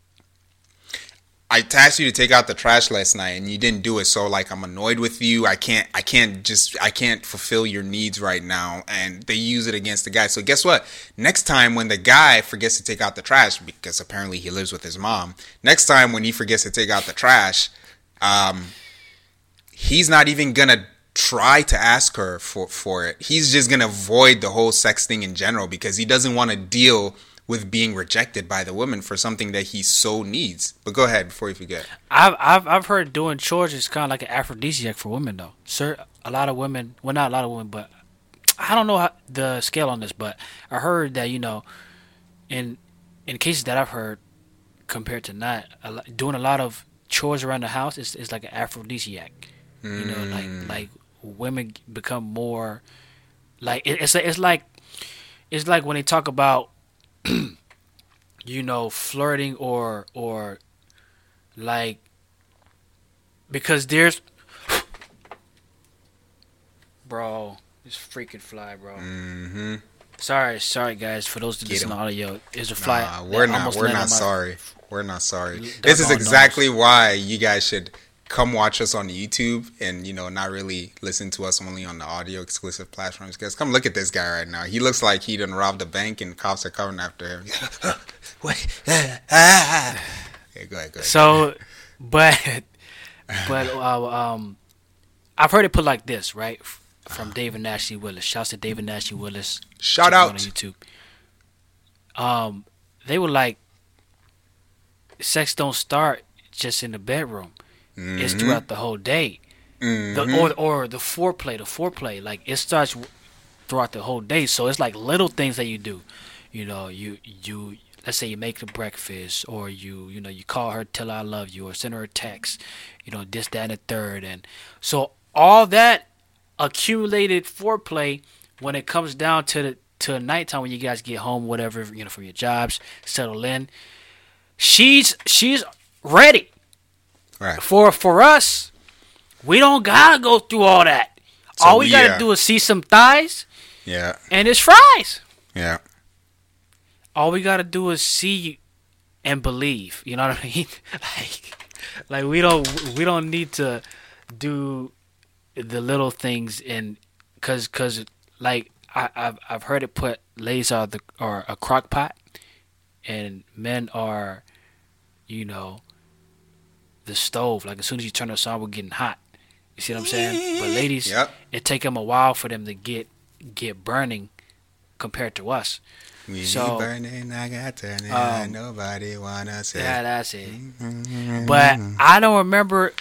I tasked you to take out the trash last night and you didn't do it. So like I'm annoyed with you. I can't I can't just I can't fulfill your needs right now and they use it against the guy. So guess what? Next time when the guy forgets to take out the trash because apparently he lives with his mom. Next time when he forgets to take out the trash, um he's not even going to try to ask her for for it. He's just going to avoid the whole sex thing in general because he doesn't want to deal with being rejected by the woman for something that he so needs. But go ahead before you forget. I've I've I've heard doing chores is kind of like an aphrodisiac for women though. Sir, a lot of women, well not a lot of women, but I don't know how, the scale on this, but I heard that you know, in in cases that I've heard, compared to not, doing a lot of chores around the house is is like an aphrodisiac. You know, like hmm. like women become more like it, it's it's like it's like when they talk about you know flirting or or like because there's bro this freaking fly bro Mm-hmm. sorry sorry guys for those that Get listen to audio there's a fly Nah, we're not. We're not sorry. We're not sorry. This is exactly why you guys should come watch us on YouTube and you know not really listen to us only on the audio exclusive platforms. Because come look at this guy right now. He looks like he done robbed a bank and cops are coming after him. Wait. ah. Okay, go ahead. Go ahead. so but but uh, um i've heard it put like this right from david nashy willis shouts to david nashy willis Shout out. on YouTube. Um, they were like, sex don't start just in the bedroom. It's Mhm. throughout the whole day. Mhm. The, or or the foreplay, the foreplay, like it starts throughout the whole day. So it's like little things that you do. You know, you you let's say you make the breakfast or you you know you call her tell her I love you or send her a text, you know this that and the third, and so all that accumulated foreplay when it comes down to the to nighttime when you guys get home, whatever you know from your jobs, settle in. She's she's ready. Right. For for us, we don't gotta go through all that. all we we, gotta uh, do is see some thighs Yeah. and it's fries. Yeah. All we gotta do is see and believe. You know what I mean? like, like we don't we don't need to do the little things in cause cause like I, I've I've heard it put ladies are the are a crock pot and men are, you know, the stove. Like as soon as you turn us on, we're getting hot. You see what I'm saying? But ladies, Yep. it take them a while for them to get get burning compared to us. We So, burning, I got turning. um, nobody wanna say. Yeah, that's it. Mm-hmm. But I don't remember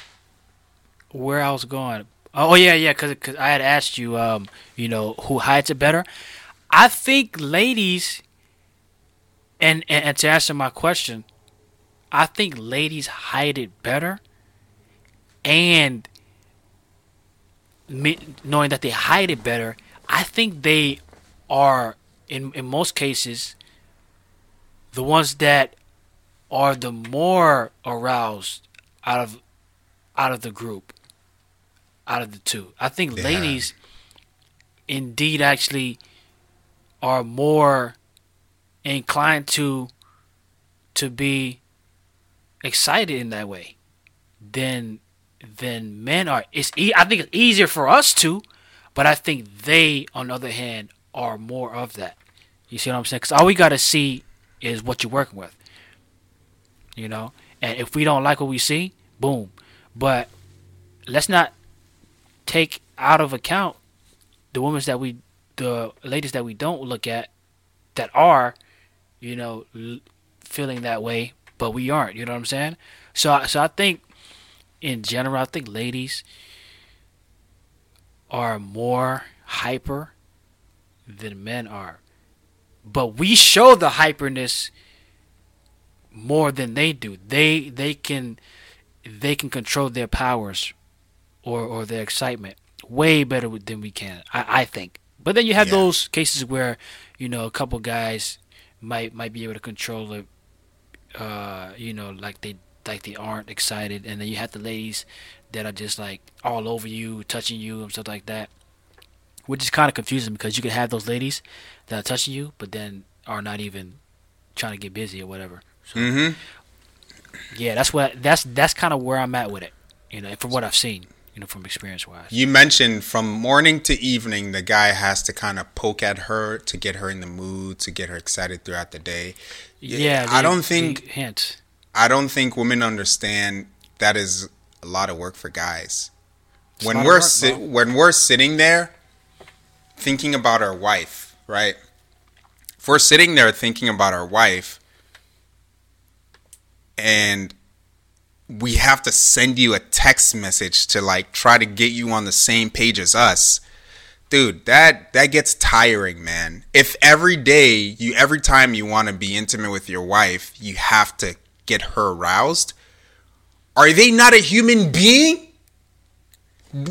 where I was going. Oh yeah, yeah, because I had asked you, um, you know, who hides it better. I think ladies, and, and and to answer my question, I think ladies hide it better, and me, knowing that they hide it better, I think they are in in most cases the ones that are the more aroused out of out of the group out of the two i think Yeah. ladies indeed actually are more inclined to to be excited in that way then then men are it's e- i think it's easier for us to but i think they on the other hand are more of that. You see what i'm saying? Because all we got to see is what you're working with. You know? And if we don't like what we see boom. But let's not take out of account the women that we the ladies that we don't look at that are you know feeling that way but we aren't you know what i'm saying so I- so i think in general i think ladies are more hyper than men are but we show the hyperness more than they do. They they can they can control their powers or or their excitement way better than we can. I, I think. But then you have Yeah. those cases where you know a couple guys might might be able to control it. Uh, you know, like they like they aren't excited, and then you have the ladies that are just like all over you, touching you and stuff like that. Which is kind of confusing because you can have those ladies that are touching you, but then are not even trying to get busy or whatever. So Mm-hmm. yeah, that's what that's that's kind of where I'm at with it. You know, from what I've seen, you know, from experience wise. You mentioned from morning to evening, the guy has to kind of poke at her to get her in the mood, to get her excited throughout the day. Yeah, I the- don't think hint. I don't think women understand that is a lot of work for guys. a when we're work, bro. when we're sitting there thinking about our wife, right? If we're sitting there thinking about our wife and we have to send you a text message to like try to get you on the same page as us. Dude, that that gets tiring, man. If every day you every time you want to be intimate with your wife, you have to get her aroused, are they not a human being?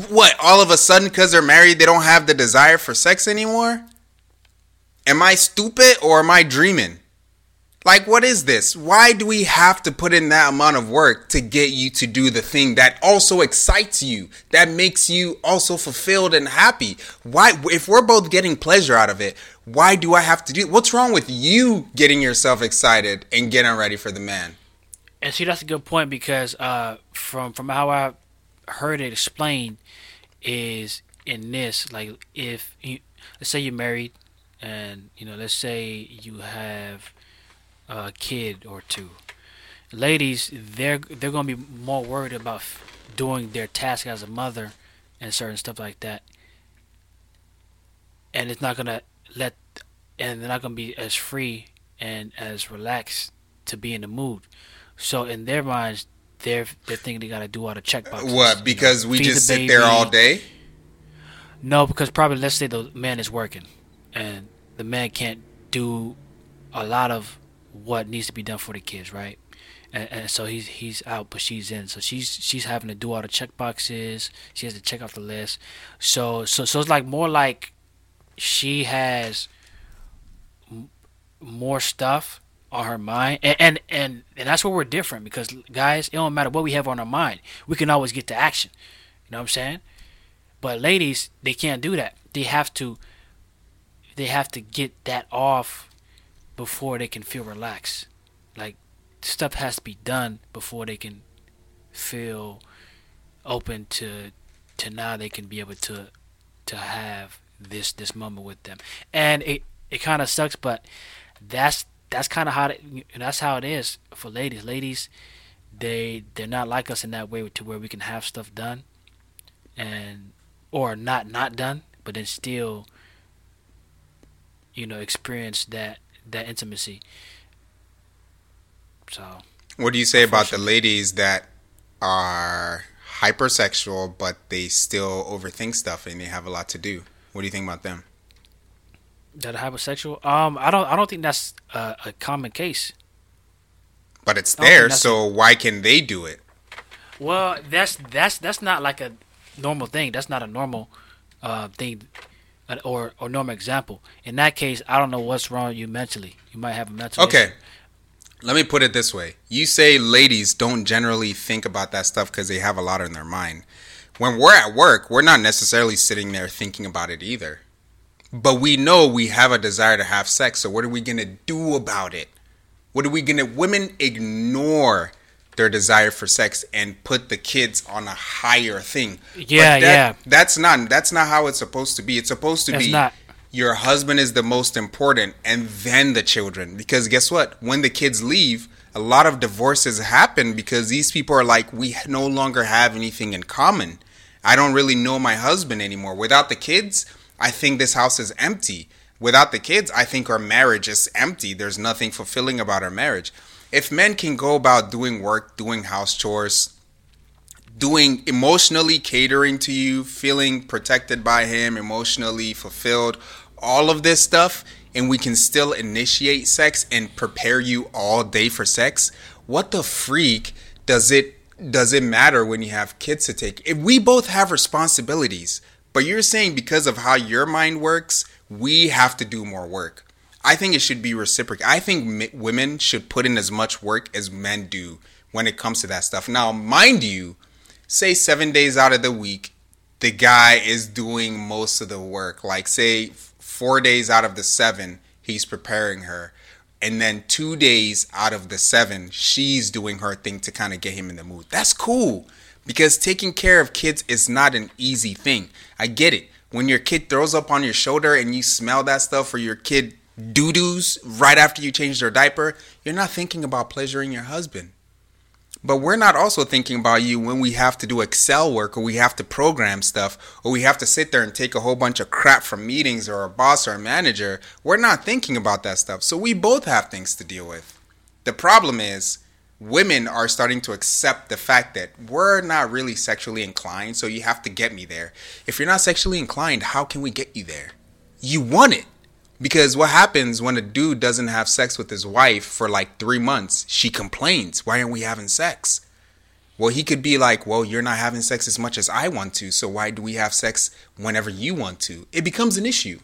What, all of a sudden cuz they're married they don't have the desire for sex anymore? Am I stupid or am I dreaming? Like, what is this? Why do we have to put in that amount of work to get you to do the thing that also excites you, that makes you also fulfilled and happy? Why, if we're both getting pleasure out of it, why do I have to do? What's wrong with you getting yourself excited and getting ready for the man? And see, that's a good point because uh, from from how I heard it explained is in this like if you, let's say you're married and you know let's say you have a kid or two ladies they're they're gonna be more worried about f- doing their task as a mother and certain stuff like that and it's not gonna let and they're not gonna be as free and as relaxed to be in the mood so in their minds they're they're thinking they gotta do all the check boxes you What? know, Because we feed the just sit there all day? No, because probably let's say the man is working, and the man can't do a lot of what needs to be done for the kids, right? And, and so he's he's out, but she's in. So she's she's having to do all the check boxes. She has to check off the list. So so so it's like more like she has m- more stuff on her mind, and, and and and that's where we're different because guys, it don't matter what we have on our mind, we can always get to action. You know what I'm saying? But ladies, they can't do that. They have to they have to get that off before they can feel relaxed. Like stuff has to be done before they can feel open to to now they can be able to to have this this moment with them. And it it kind of sucks, but that's that's kind of how it, that's how it is for ladies. Ladies, they they're not like us in that way to where we can have stuff done and or not not done, but then still you know experience that that intimacy. So, What do you say about the ladies that are hypersexual but they still overthink stuff and they have a lot to do? What do you think about them? that are hypersexual. Um, I don't I don't think that's a, a common case. But it's I don't think there, so why can they do it? Well, that's that's that's not like a normal thing. That's not a normal uh, thing or or normal example. In that case, I don't know what's wrong with you mentally. You might have a mental Okay. issue. Let me put it this way. You say ladies don't generally think about that stuff because they have a lot in their mind. When we're at work, we're not necessarily sitting there thinking about it either. But we know we have a desire to have sex, so what are we going to do about it? What are we going to. Women ignore their desire for sex and put the kids on a higher thing. Yeah, that- yeah. That's not that's not how it's supposed to be. It's supposed to That's be not. your husband is the most important and then the children because guess what when the kids leave a lot of divorces happen because these people are like we no longer have anything in common i don't really know my husband anymore without the kids i think this house is empty without the kids i think our marriage is empty there's nothing fulfilling about our marriage if men can go about doing work doing house chores doing emotionally catering to you, feeling protected by him, emotionally fulfilled, all of this stuff, and we can still initiate sex and prepare you all day for sex. What the freak does it does it matter when you have kids to take? If we both have responsibilities, but you're saying because of how your mind works, we have to do more work. I think it should be reciprocal. I think mi- women should put in as much work as men do when it comes to that stuff. Now, mind you, say seven days out of the week, the guy is doing most of the work. Like, say, four days out of the seven, he's preparing her. And then two days out of the seven, she's doing her thing to kind of get him in the mood. That's cool because taking care of kids is not an easy thing. I get it. When your kid throws up on your shoulder and you smell that stuff, or your kid doo doos right after you change their diaper, you're not thinking about pleasuring your husband. But we're not also thinking about you when we have to do Excel work or we have to program stuff or we have to sit there and take a whole bunch of crap from meetings or a boss or a manager. We're not thinking about that stuff. So we both have things to deal with. The problem is women are starting to accept the fact that we're not really sexually inclined, so you have to get me there. If you're not sexually inclined, how can we get you there? You want it. Because what happens when a dude doesn't have sex with his wife for like three months? She complains, Why aren't we having sex? Well, he could be like, Well, you're not having sex as much as I want to, so why do we have sex whenever you want to? It becomes an issue.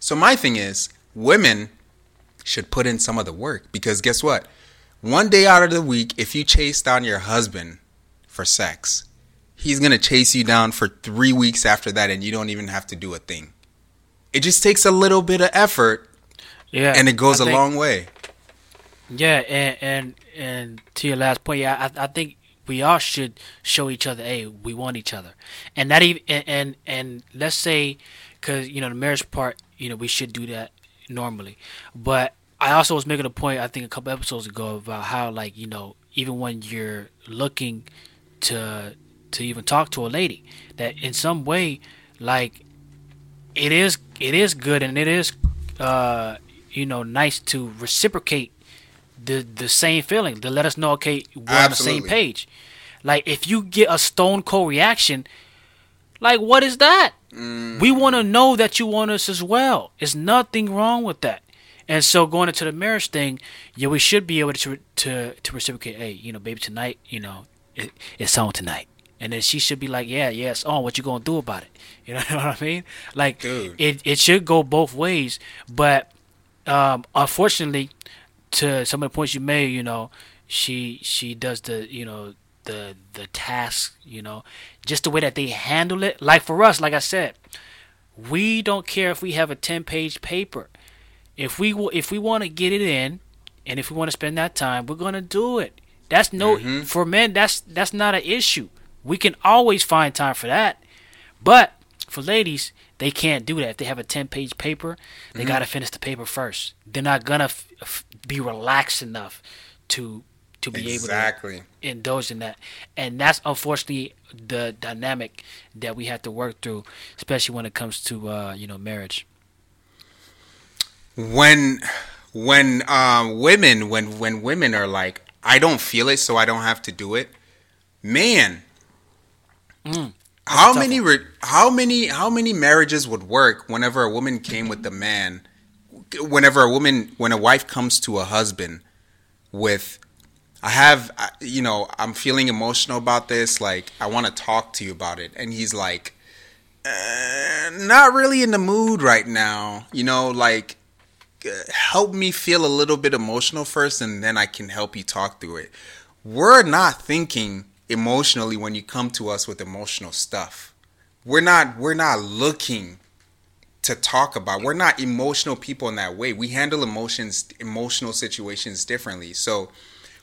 So, my thing is, women should put in some of the work because guess what? One day out of the week, if you chase down your husband for sex, he's gonna chase you down for three weeks after that, and you don't even have to do a thing. It just takes a little bit of effort, Yeah, and it goes I a think- long way. Yeah, and and and to your last point, yeah, I, I think we all should show each other, hey, we want each other, and not even and and, and let's say, because you know the marriage part, you know, we should do that normally, but I also was making a point, I think a couple episodes ago about how like you know even when you're looking to to even talk to a lady, that in some way, like it is it is good and it is uh you know nice to reciprocate the the same feeling to let us know okay we're on the same page like if you get a stone cold reaction like what is that Mm. we want to know that you want us as well there's nothing wrong with that And so going into the marriage thing, yeah, we should be able to to to reciprocate. Hey, you know, baby, tonight, you know, it, it's on tonight. And then she should be like, yeah, yeah, it's on. What you gonna do about it? You know what I mean? Like, Dude. it it should go both ways. But um, unfortunately, to some of the points you made, you know, she she does the you know the the task, you know, just the way that they handle it. Like for us, like I said, we don't care if we have a ten page paper. If we w- if we want to get it in, and if we want to spend that time, we're gonna do it. That's no for men. That's that's not an issue. We can always find time for that. But for ladies, they can't do that. If they have a ten page paper, they gotta finish the paper first. They're not gonna f- f- be relaxed enough to to be able to Exactly. indulge in that. And that's unfortunately the dynamic that we have to work through, especially when it comes to uh, you know marriage. when when um women when when women are like i don't feel it so i don't have to do it man how many re- how many how many marriages would work whenever a woman came with the man whenever a woman when a wife comes to a husband with i have you know i'm feeling emotional about this like i want to talk to you about it and he's like uh, not really in the mood right now you know like uh, help me feel a little bit emotional first and then I can help you talk through it. We're not thinking emotionally when you come to us with emotional stuff. We're not we're not looking to talk about. We're not emotional people in that way. We handle emotions emotional situations differently. So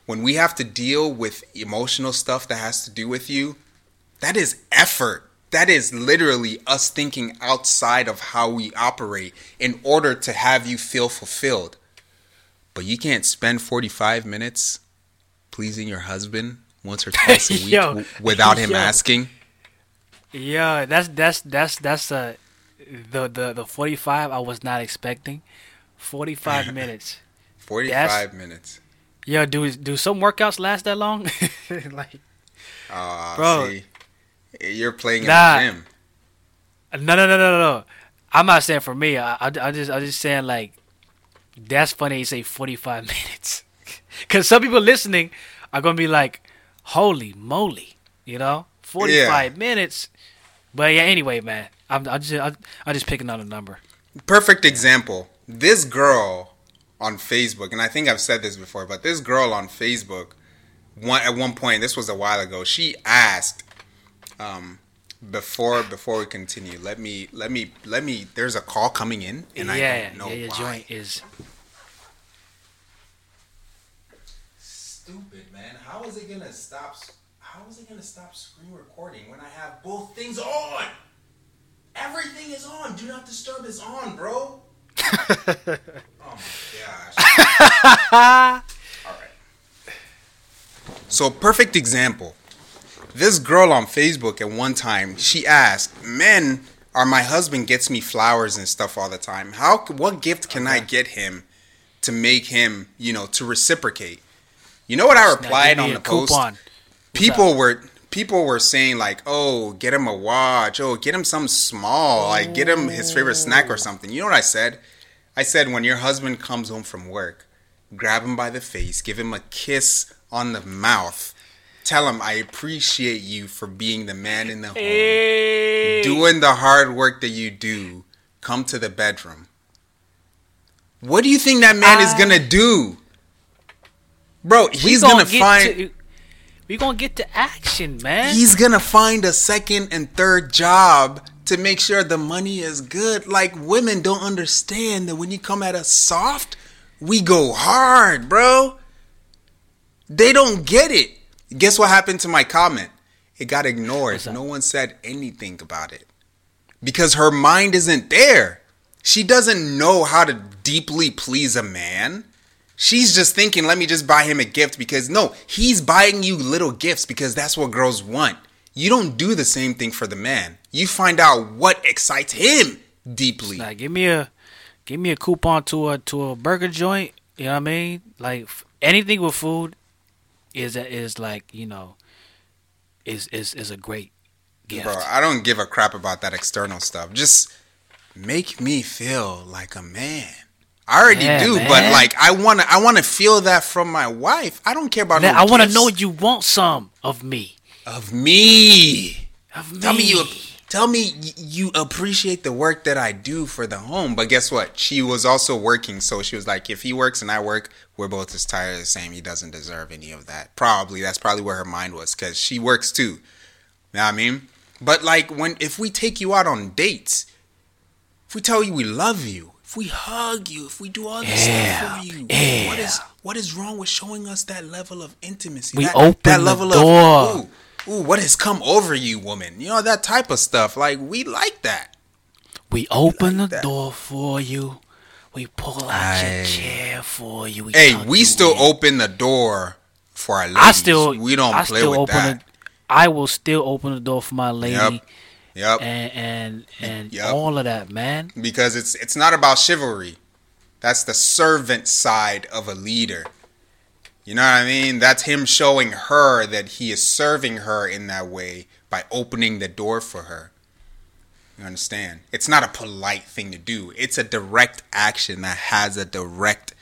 when we have to deal with emotional stuff that has to do with you, that is effort. That is literally us thinking outside of how we operate in order to have you feel fulfilled. But you can't spend 45 minutes pleasing your husband once or twice a week w- without him Yo. asking. Yeah, that's that's that's that's uh the the the forty five I was not expecting. Forty five minutes. 45 minutes. Yo, do do some workouts last that long? like Uh, Bro. see, you're playing in Nah. the gym. no no no no no. I'm not saying for me. I I I just I just saying like that's funny. You say forty five minutes because some people listening are gonna be like, "Holy moly!" You know, forty five minutes. But yeah, anyway, man, I'm I just I, I'm just picking on a number. perfect example. This girl on Facebook, and I think I've said this before, but this girl on Facebook, one at one point, this was a while ago, she asked, um, before before we continue, let me let me let me. There's a call coming in, and I don't know yeah, your why. joint is Stupid man, how is it gonna stop? How is it gonna stop screen recording when I have both things on? Everything is on. Do not disturb is on, bro. oh my gosh. All right. So perfect example. This girl on Facebook at one time, she asked, "Men, or my husband gets me flowers and stuff all the time. How? What gift can I get him to make him, you know, to reciprocate?" You know what I replied on the post? people were people were saying like, "Oh, get him a watch. Oh, get him something small. Like get him his favorite snack or something." You know what I said? I said when your husband comes home from work, grab him by the face, give him a kiss on the mouth. Tell him I appreciate you for being the man in the home, Hey. doing the hard work that you do. Come to the bedroom. What do you think that man is gonna do? Bro, he's gonna get find to- we gonna get to action, man. he's gonna find a second and third job to make sure the money is good. Like women don't understand that when you come at us soft, we go hard, bro. They don't get it. Guess what happened to my comment? It got ignored. No one said anything about it. Because her mind isn't there. She doesn't know how to deeply please a man. She's just thinking, let me just buy him a gift because no, he's buying you little gifts because that's what girls want. You don't do the same thing for the man. You find out what excites him deeply. Like, give me a give me a coupon to a to a burger joint. You know what I mean? Like anything with food is is like you know is is is a great gift. Bro, I don't give a crap about that external stuff. Just make me feel like a man. I already Yeah, do, but like I wanna I wanna feel that from my wife. I don't care about Man, no I want to know you want some of me. of me. Of me. Tell me you tell me you appreciate the work that I do for the home. But guess what? She was also working, so she was like, if he works and I work, we're both as tired of the same. He doesn't deserve any of that. Probably that's probably where her mind was because she works too. You know what I mean? But like when if we take you out on dates, if we tell you we love you, if we hug you, if we do all this Yeah, stuff for you, what is what is wrong with showing us that level of intimacy? We that, open that the level door. of ooh, ooh, what has come over you, woman? You know that type of stuff. Like we like that. We open the that. door for you. We pull out Aye. your chair for you. We Hey, we still in. open the door for our ladies. I still. we don't I play with that. The, I will still open the door for my lady. Yep. Yep. And and and Yep. all of that, man. because it's it's not about chivalry. That's the servant side of a leader. You know what I mean? That's him showing her that he is serving her in that way by opening the door for her. You understand? It's not a polite thing to do. It's a direct action that has a direct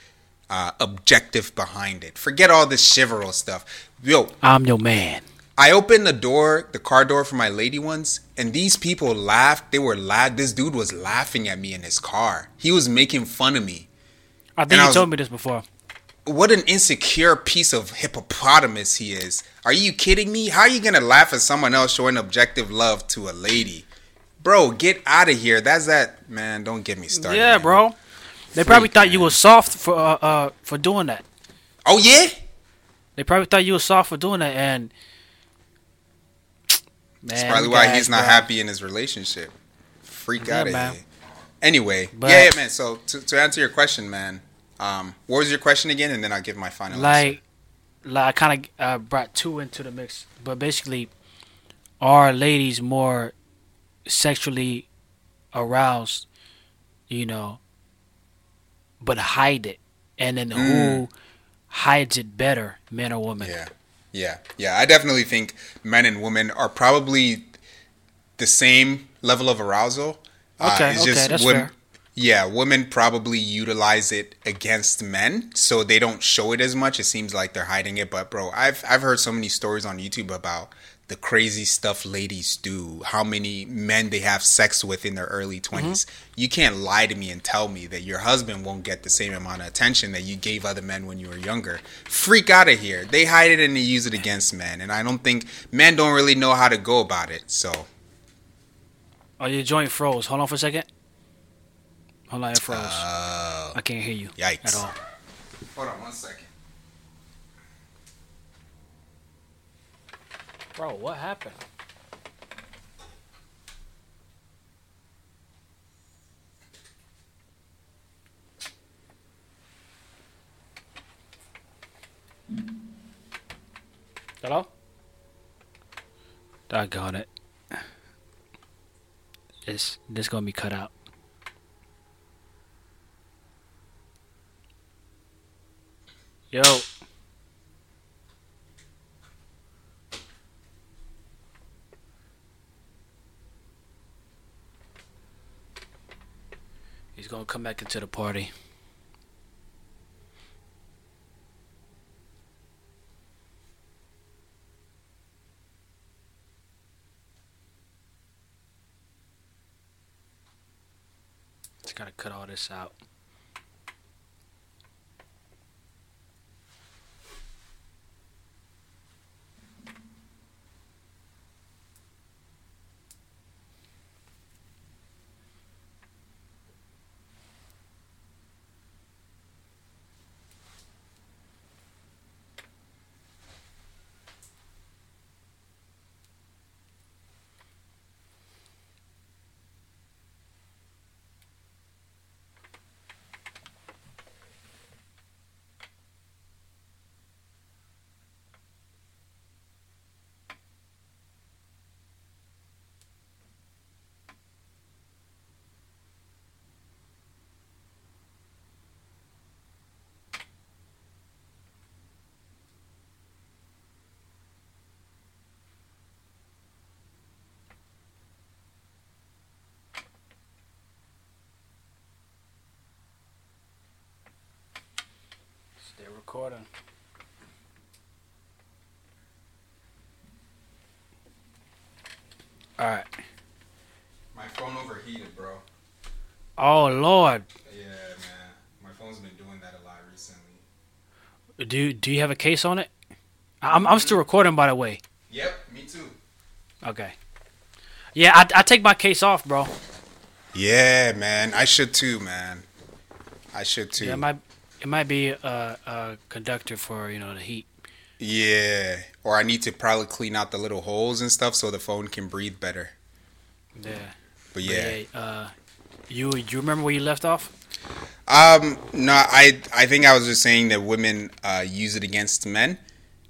uh, objective behind it. Forget all this chivalrous stuff. Yo, I'm your man. I opened the door, the car door for my lady once, and these people laughed. They were laugh. This dude was laughing at me in his car. He was making fun of me. I think And you was- told me this before. What an insecure piece of hippopotamus he is. Are you kidding me? How are you gonna laugh at someone else showing objective love to a lady? Bro, get out of here. That's that man. Don't get me started. yeah, man. bro. They probably Freak, thought you were soft for uh, uh for doing that. Oh yeah. They probably thought you were soft for doing that, and man, That's probably why guys, he's not bro. happy in his relationship. Freak out of man. here. Anyway, But- yeah, yeah, man. So to, to answer your question, man, um, what was your question again? And then I'll give my final. answer. Like, like I kind of uh, brought two into the mix, but basically, are ladies more sexually aroused, you know, but hide it, and then who hides it better, men or women? Mm. Yeah, yeah, yeah. I definitely think men and women are probably the same level of arousal. Uh, Okay, okay, that's wom- fair. Yeah, women probably utilize it against men, so they don't show it as much. It seems like they're hiding it, but bro, I've I've heard so many stories on YouTube about the crazy stuff ladies do, how many men they have sex with in their early 20s. You can't lie to me and tell me that your husband won't get the same amount of attention that you gave other men when you were younger. Freak out of here. They hide it and they use it against men, and I don't think men don't really know how to go about it. So, Oh, your joint froze. Hold on for a second. Hold on, it froze. uh, I can't hear you yikes. at all. hold on one second. Bro, what happened? Hello? Doggone it. This this gonna be cut out. Yo. He's gonna come back into the party. Just gotta cut all this out. Recording. All right. My phone overheated, bro. Oh Lord, Yeah, man. My phone's been doing that a lot recently. do do you have a case on it? I'm I'm still recording, by the way. Yep, me too. Okay. Yeah, I I take my case off, bro. Yeah, man. I should too, man. I should too. Yeah, might it might be a, a conductor for you know the heat. Yeah. Or I need to probably clean out the little holes and stuff so the phone can breathe better. Yeah. But But yeah. uh, you you remember where you left off? Um, no, I I think I was just saying that women uh, use it against men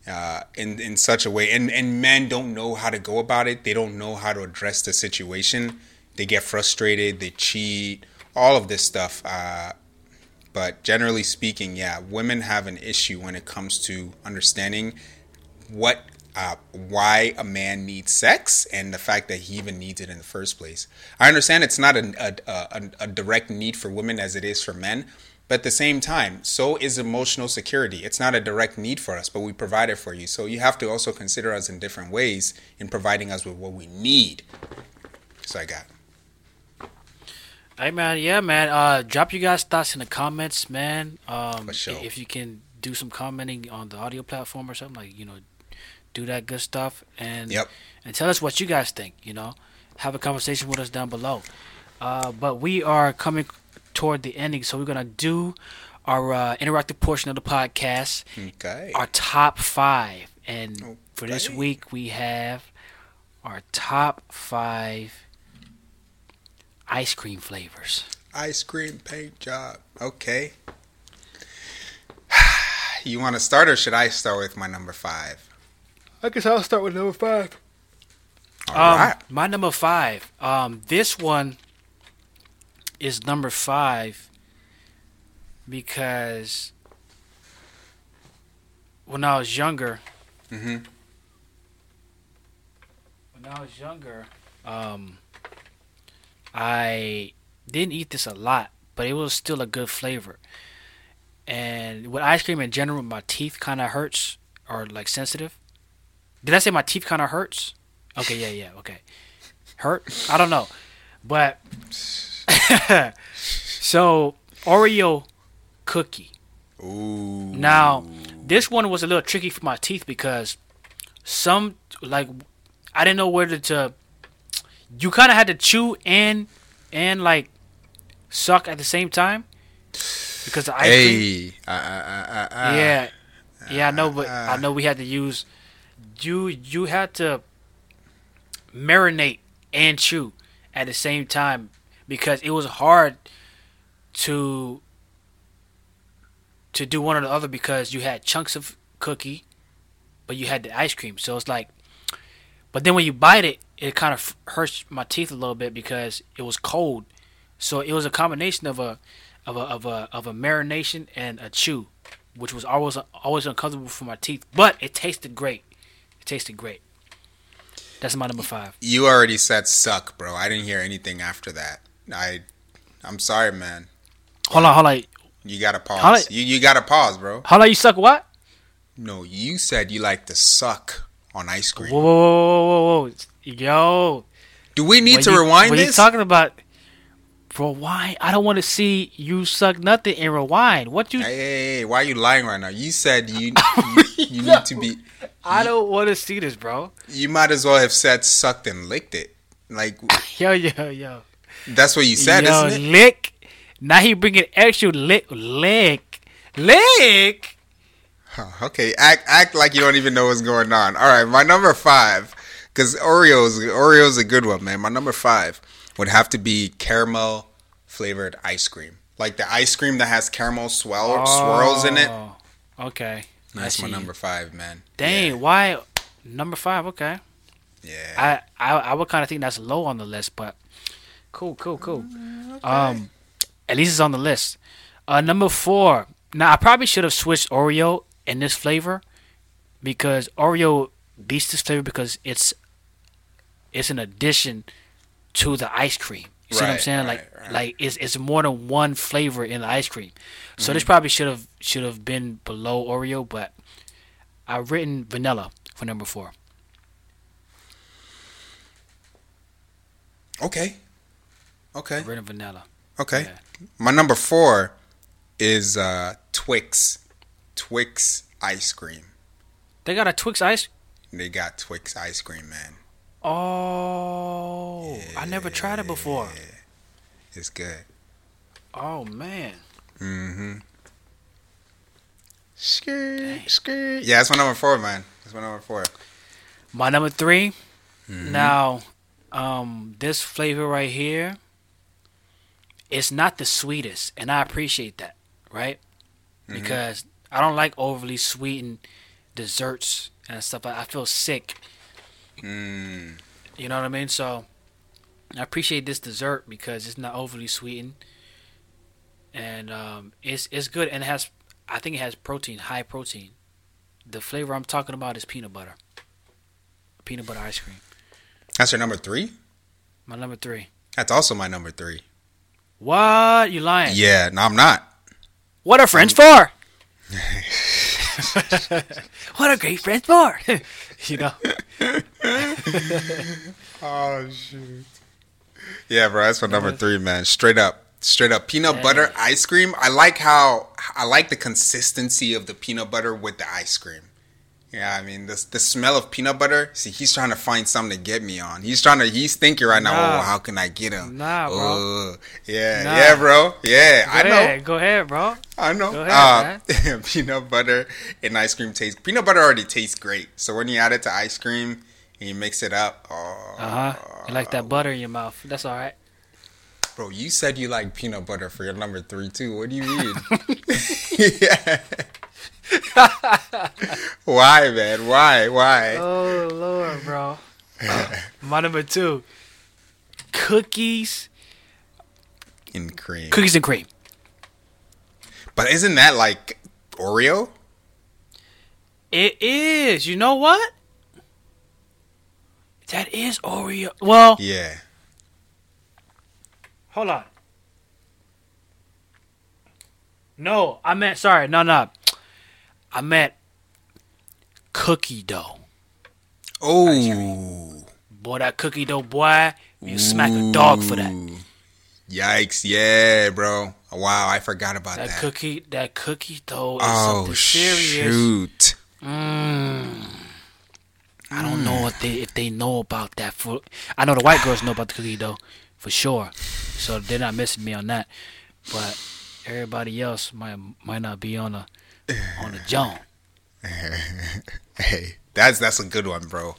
uh, in in such a way, and and men don't know how to go about it. They don't know how to address the situation. They get frustrated. They cheat. All of this stuff. Uh, but generally speaking, yeah, women have an issue when it comes to understanding what uh, why a man needs sex and the fact that he even needs it in the first place. I understand it's not a, a, a, a direct need for women as it is for men, but at the same time, so is emotional security. It's not a direct need for us, but we provide it for you. So you have to also consider us in different ways in providing us with what we need. So I got. Hey man, yeah man. Uh, drop your guys' thoughts in the comments, man. Um, For sure. if you can do some commenting on the audio platform or something like you know, do that good stuff and Yep. and tell us what you guys think. You know, have a conversation with us down below. Uh, but we are coming toward the ending, so we're gonna do our uh, interactive portion of the podcast, Okay. our top five, and for this week we have our top five ice cream flavors. Ice cream paint job. Okay. You want to start, or should I start with my number five? I guess I'll start with number five. All Um, right. My number five. Um, this one is number five because when I was younger, Mhm. when I was younger, um, I didn't eat this a lot, but it was still a good flavor. And with ice cream in general, my teeth kind of hurts or like sensitive. Did I say my teeth kind of hurts? Okay, yeah, yeah, okay. Hurt? I don't know, but so Oreo cookie. Ooh. Now, this one was a little tricky for my teeth because some like I didn't know whether to. You kind of had to chew and and like suck at the same time because the ice cream. Hey. Uh, uh, uh, uh. Yeah, yeah, I know, but I know we had to use. You you had to marinate and chew at the same time because it was hard to to do one or the other because you had chunks of cookie, but you had the ice cream. So it's like, but then when you bite it, it kind of hurts my teeth a little bit because it was cold. So it was a combination of a of a of a of a marination and a chew, which was always always uncomfortable for my teeth. But it tasted great. It tasted great. That's my number five. You already said suck, bro. I didn't hear anything after that. I, I'm sorry, man. Hold on, hold on, You gotta pause. You you gotta pause, bro. hold on. You suck what? No, you said you like to suck on ice cream. Whoa, whoa, whoa, whoa, whoa. Yo. Do we need to you- rewind when this? you talking about rewind, I don't want to see you suck nothing and rewind. What you? hey, hey, hey, why are you lying right now? You said you you, you need to be. I don't want to see this, bro. You might as well have said sucked and licked it. Like Yo, yo, yo. that's what you said, yo, isn't it? lick. Now he bringing extra lick, lick, lick. Huh, okay, act act like you don't even know what's going on. All right, my number five, because Oreos Oreos a good one, man. My number five would have to be caramel flavored ice cream, like the ice cream that has caramel swirl, swirls in it. Oh, Okay. That's my number five, man. Dang, Yeah. why number five? Okay. yeah. I, I I would kind of think that's low on the list, but cool, cool, cool. Mm, Um, at least it's on the list. Uh, number four. Now I probably should have switched Oreo in this flavor because Oreo beats this flavor because it's it's an addition to the ice cream. You see what I'm saying? right, like right. like it's it's more than one flavor in the ice cream. So Mm-hmm. this probably should have should have been below Oreo, but I've written vanilla for number four. Okay. Okay. I've written vanilla. Okay. Yeah. My number four is uh, Twix. Twix ice cream. They got a Twix ice. They got Twix ice cream, man. Oh, I never tried it before. It's good. Oh man. Mm-hmm. Skirt, skirt. Yeah, that's my number four, man. That's my number four. My number 3 Mm-hmm. Now, um, this flavor right here, it's not the sweetest, and I appreciate that, right? Mm-hmm. Because I don't like overly sweetened desserts and stuff. I feel sick. Mm. You know what I mean? So I appreciate this dessert because it's not overly sweetened, and um, it's it's good and it has. I think it has protein, high protein. The flavor I'm talking about is peanut butter. Peanut butter ice cream. That's your number three? My number three. That's also my number three. What? You lying? Yeah, no, I'm not. What are friends for? what are great friends for? you know. Oh shoot. Yeah, bro, that's my number three, man. Straight up, straight up peanut butter ice cream. I like how I like the consistency of the peanut butter with the ice cream. Yeah, I mean the the smell of peanut butter. See, he's trying to find something to get me on. He's trying to. He's thinking right now. Nah. Oh, how can I get him? Nah, bro. Oh, yeah, Nah. yeah, bro. Yeah, I Go know. ahead, Go ahead, bro. I know. Go ahead, uh, peanut butter and ice cream taste. Peanut butter already tastes great. So when you add it to ice cream and you mix it up, oh, Uh huh. You like that butter in your mouth? That's all right. bro, you said you like peanut butter for your number three too. What do you mean? yeah. Why, man? Why? Why? Oh lord, bro. Uh, my number two. Cookies, In cream. cookies and cream. But isn't that like Oreo? It is. You know what? That is Oreo. Well, Yeah. hold on. No, I meant sorry. No, no. I meant cookie dough. Oh. Boy, that cookie dough, boy, you smack a dog for that. Yikes! Yeah, bro. Wow, I forgot about That that. cookie, that cookie dough is oh something serious. shoot! Mm. I don't know if they if they know about that. For I know the white girls know about the cookie dough for sure, so they're not missing me on that. But everybody else might might not be on a on a John. Hey, that's that's a good one, bro.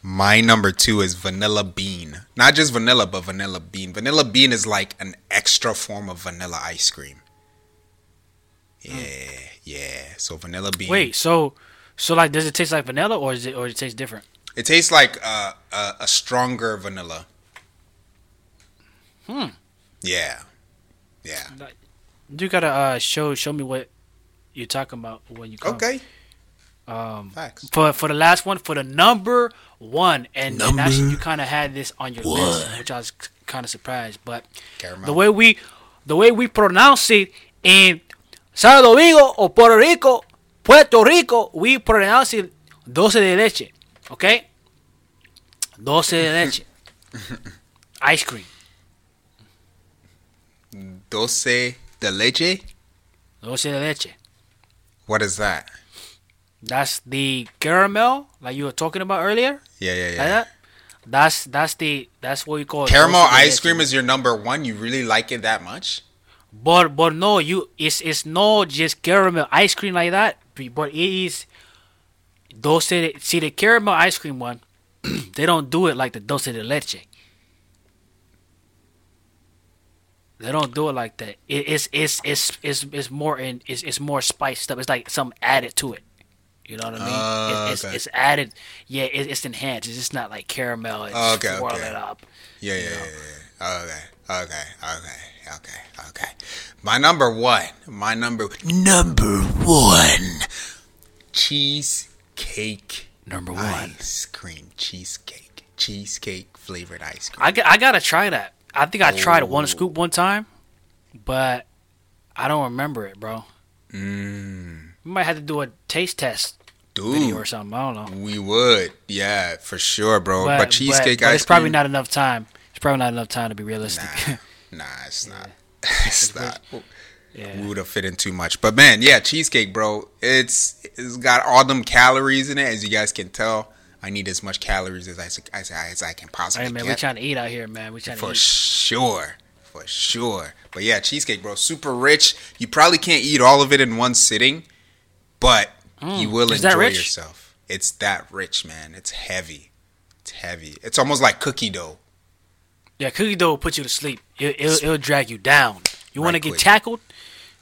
My number two is vanilla bean. Not just vanilla, but vanilla bean. Vanilla bean is like an extra form of vanilla ice cream. Yeah, yeah. So vanilla bean. Wait, so so like, does it taste like vanilla or is it or it taste different? it tastes like uh, a a stronger vanilla. Hmm. Yeah, yeah. You gotta uh, show show me what you're talking about when you come. Okay. Um, Facts. for for the last one, for the number one, and, and actually you kind of had this on your list, which I was kind of surprised. But Caramel. the way we the way we pronounce it in Santo Domingo or Puerto Rico, Puerto Rico, we pronounce it doce de leche. Okay, doce de leche, ice cream, Doce de leche. doce de leche. What is that? That's the caramel like you were talking about earlier. Yeah, yeah, Like yeah. that. That's that's the that's what we call it, Caramel ice cream is your number one. You really like it that much? But but no, you it's it's not just caramel ice cream like that. But it is dulce. De, see the caramel ice cream one, they don't do it like the dulce de leche. They don't do it like that. It, it's it's it's it's it's more in it's it's more spiced up. It's like something added to it. You know what I mean? It- ah, it's okay. it's added. Yeah, it, it's enhanced. It's just not like caramel. It's Oh, ah, okay, swirl okay. it up. Yeah, yeah, yeah, yeah. Okay, okay, okay, okay, okay. My number one. My number number one. Cheesecake Number one. ice cream. Cheesecake. Cheesecake flavored ice cream. I, I gotta try that. I think I tried one scoop one time, but I don't remember it, bro. Mm, We might have to do a taste test dude, or something. I don't know. we would, yeah, for sure, bro. But, cheesecake but ice it's probably not enough time. It's probably not enough time to be realistic. Nah, nah, it's not. It's not. yeah. We would have fit in too much. But man, yeah, cheesecake, bro. It's it's got all them calories in it, as you guys can tell. I need as much calories as I as, I- as I can possibly Hey man, get. we're trying to eat out here, man. We're trying to For eat. sure. For sure. But yeah, cheesecake, bro. Super rich. You probably can't eat all of it in one sitting, but you will Mm. Is that enjoy yourself. It's that rich, man. It's heavy. It's heavy. It's almost like cookie dough. Yeah, cookie dough will put you to sleep. It, it'll, it'll drag you down. You want to get tackled?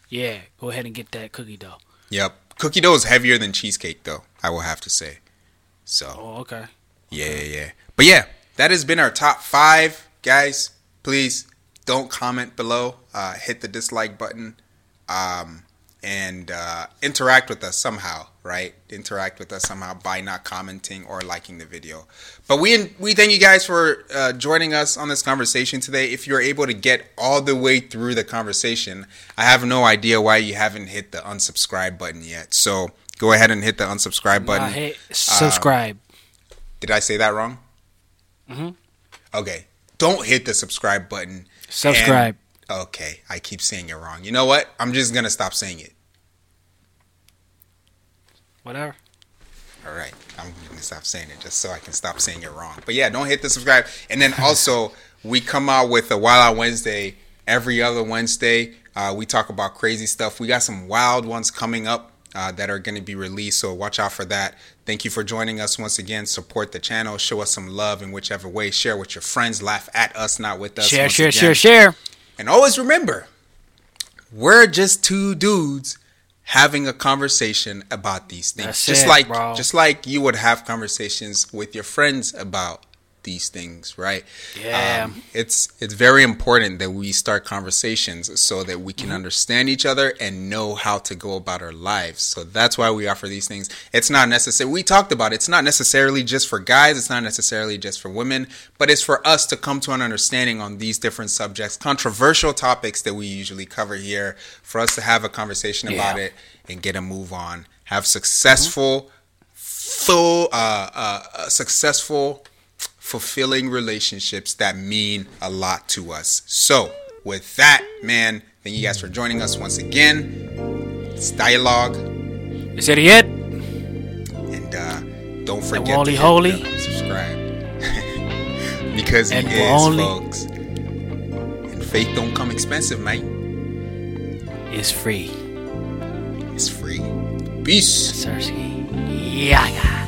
Yeah, go ahead and get that cookie dough. Yep. Cookie dough is heavier than cheesecake, though, I will have to say. So, Oh, okay. yeah, yeah, yeah. But yeah, that has been our top five. Guys, please don't comment below. Uh, hit the dislike button. Um, and uh, interact with us somehow, right? Interact with us somehow by not commenting or liking the video. But we we thank you guys for uh, joining us on this conversation today. If you're able to get all the way through the conversation, I have no idea why you haven't hit the unsubscribe button yet. So go ahead and hit the unsubscribe button. Uh, hey, subscribe. Did I say that wrong? Mm-hmm. Okay. Don't hit the subscribe button. Subscribe. And- okay. I keep saying it wrong. You know what? I'm just going to stop saying it. Whatever. All right. I'm going to stop saying it just so I can stop saying it wrong. But yeah, don't hit the subscribe. And then also, we come out with a Wild Out Wednesday every other Wednesday. Uh, we talk about crazy stuff. We got some wild ones coming up uh, that are going to be released. So watch out for that. Thank you for joining us once again. Support the channel. Show us some love in whichever way. Share with your friends. Laugh at us, not with us. Share, share, again. share, share. And always remember, we're just two dudes having a conversation about these things. That's just it, like bro. just like you would have conversations with your friends about these things, right? Yeah. Um, it's it's very important that we start conversations so that we Mm-hmm. can understand each other and know how to go about our lives. So that's why we offer these things. It's not necessary. We talked about it. It's not necessarily just for guys. It's not necessarily just for women, but it's for us to come to an understanding on these different subjects, controversial topics that we usually cover here, for us to have a conversation about it and get a move on. Have successful, full, uh, uh, uh, successful fulfilling relationships that mean a lot to us. So, with that, man, thank you guys for joining us once again. It's dialogue, Is that it? and uh, don't forget only to holy. subscribe because And is, only- folks. And faith don't come expensive, mate. It's free. It's free. Peace. Cersei. Yeah.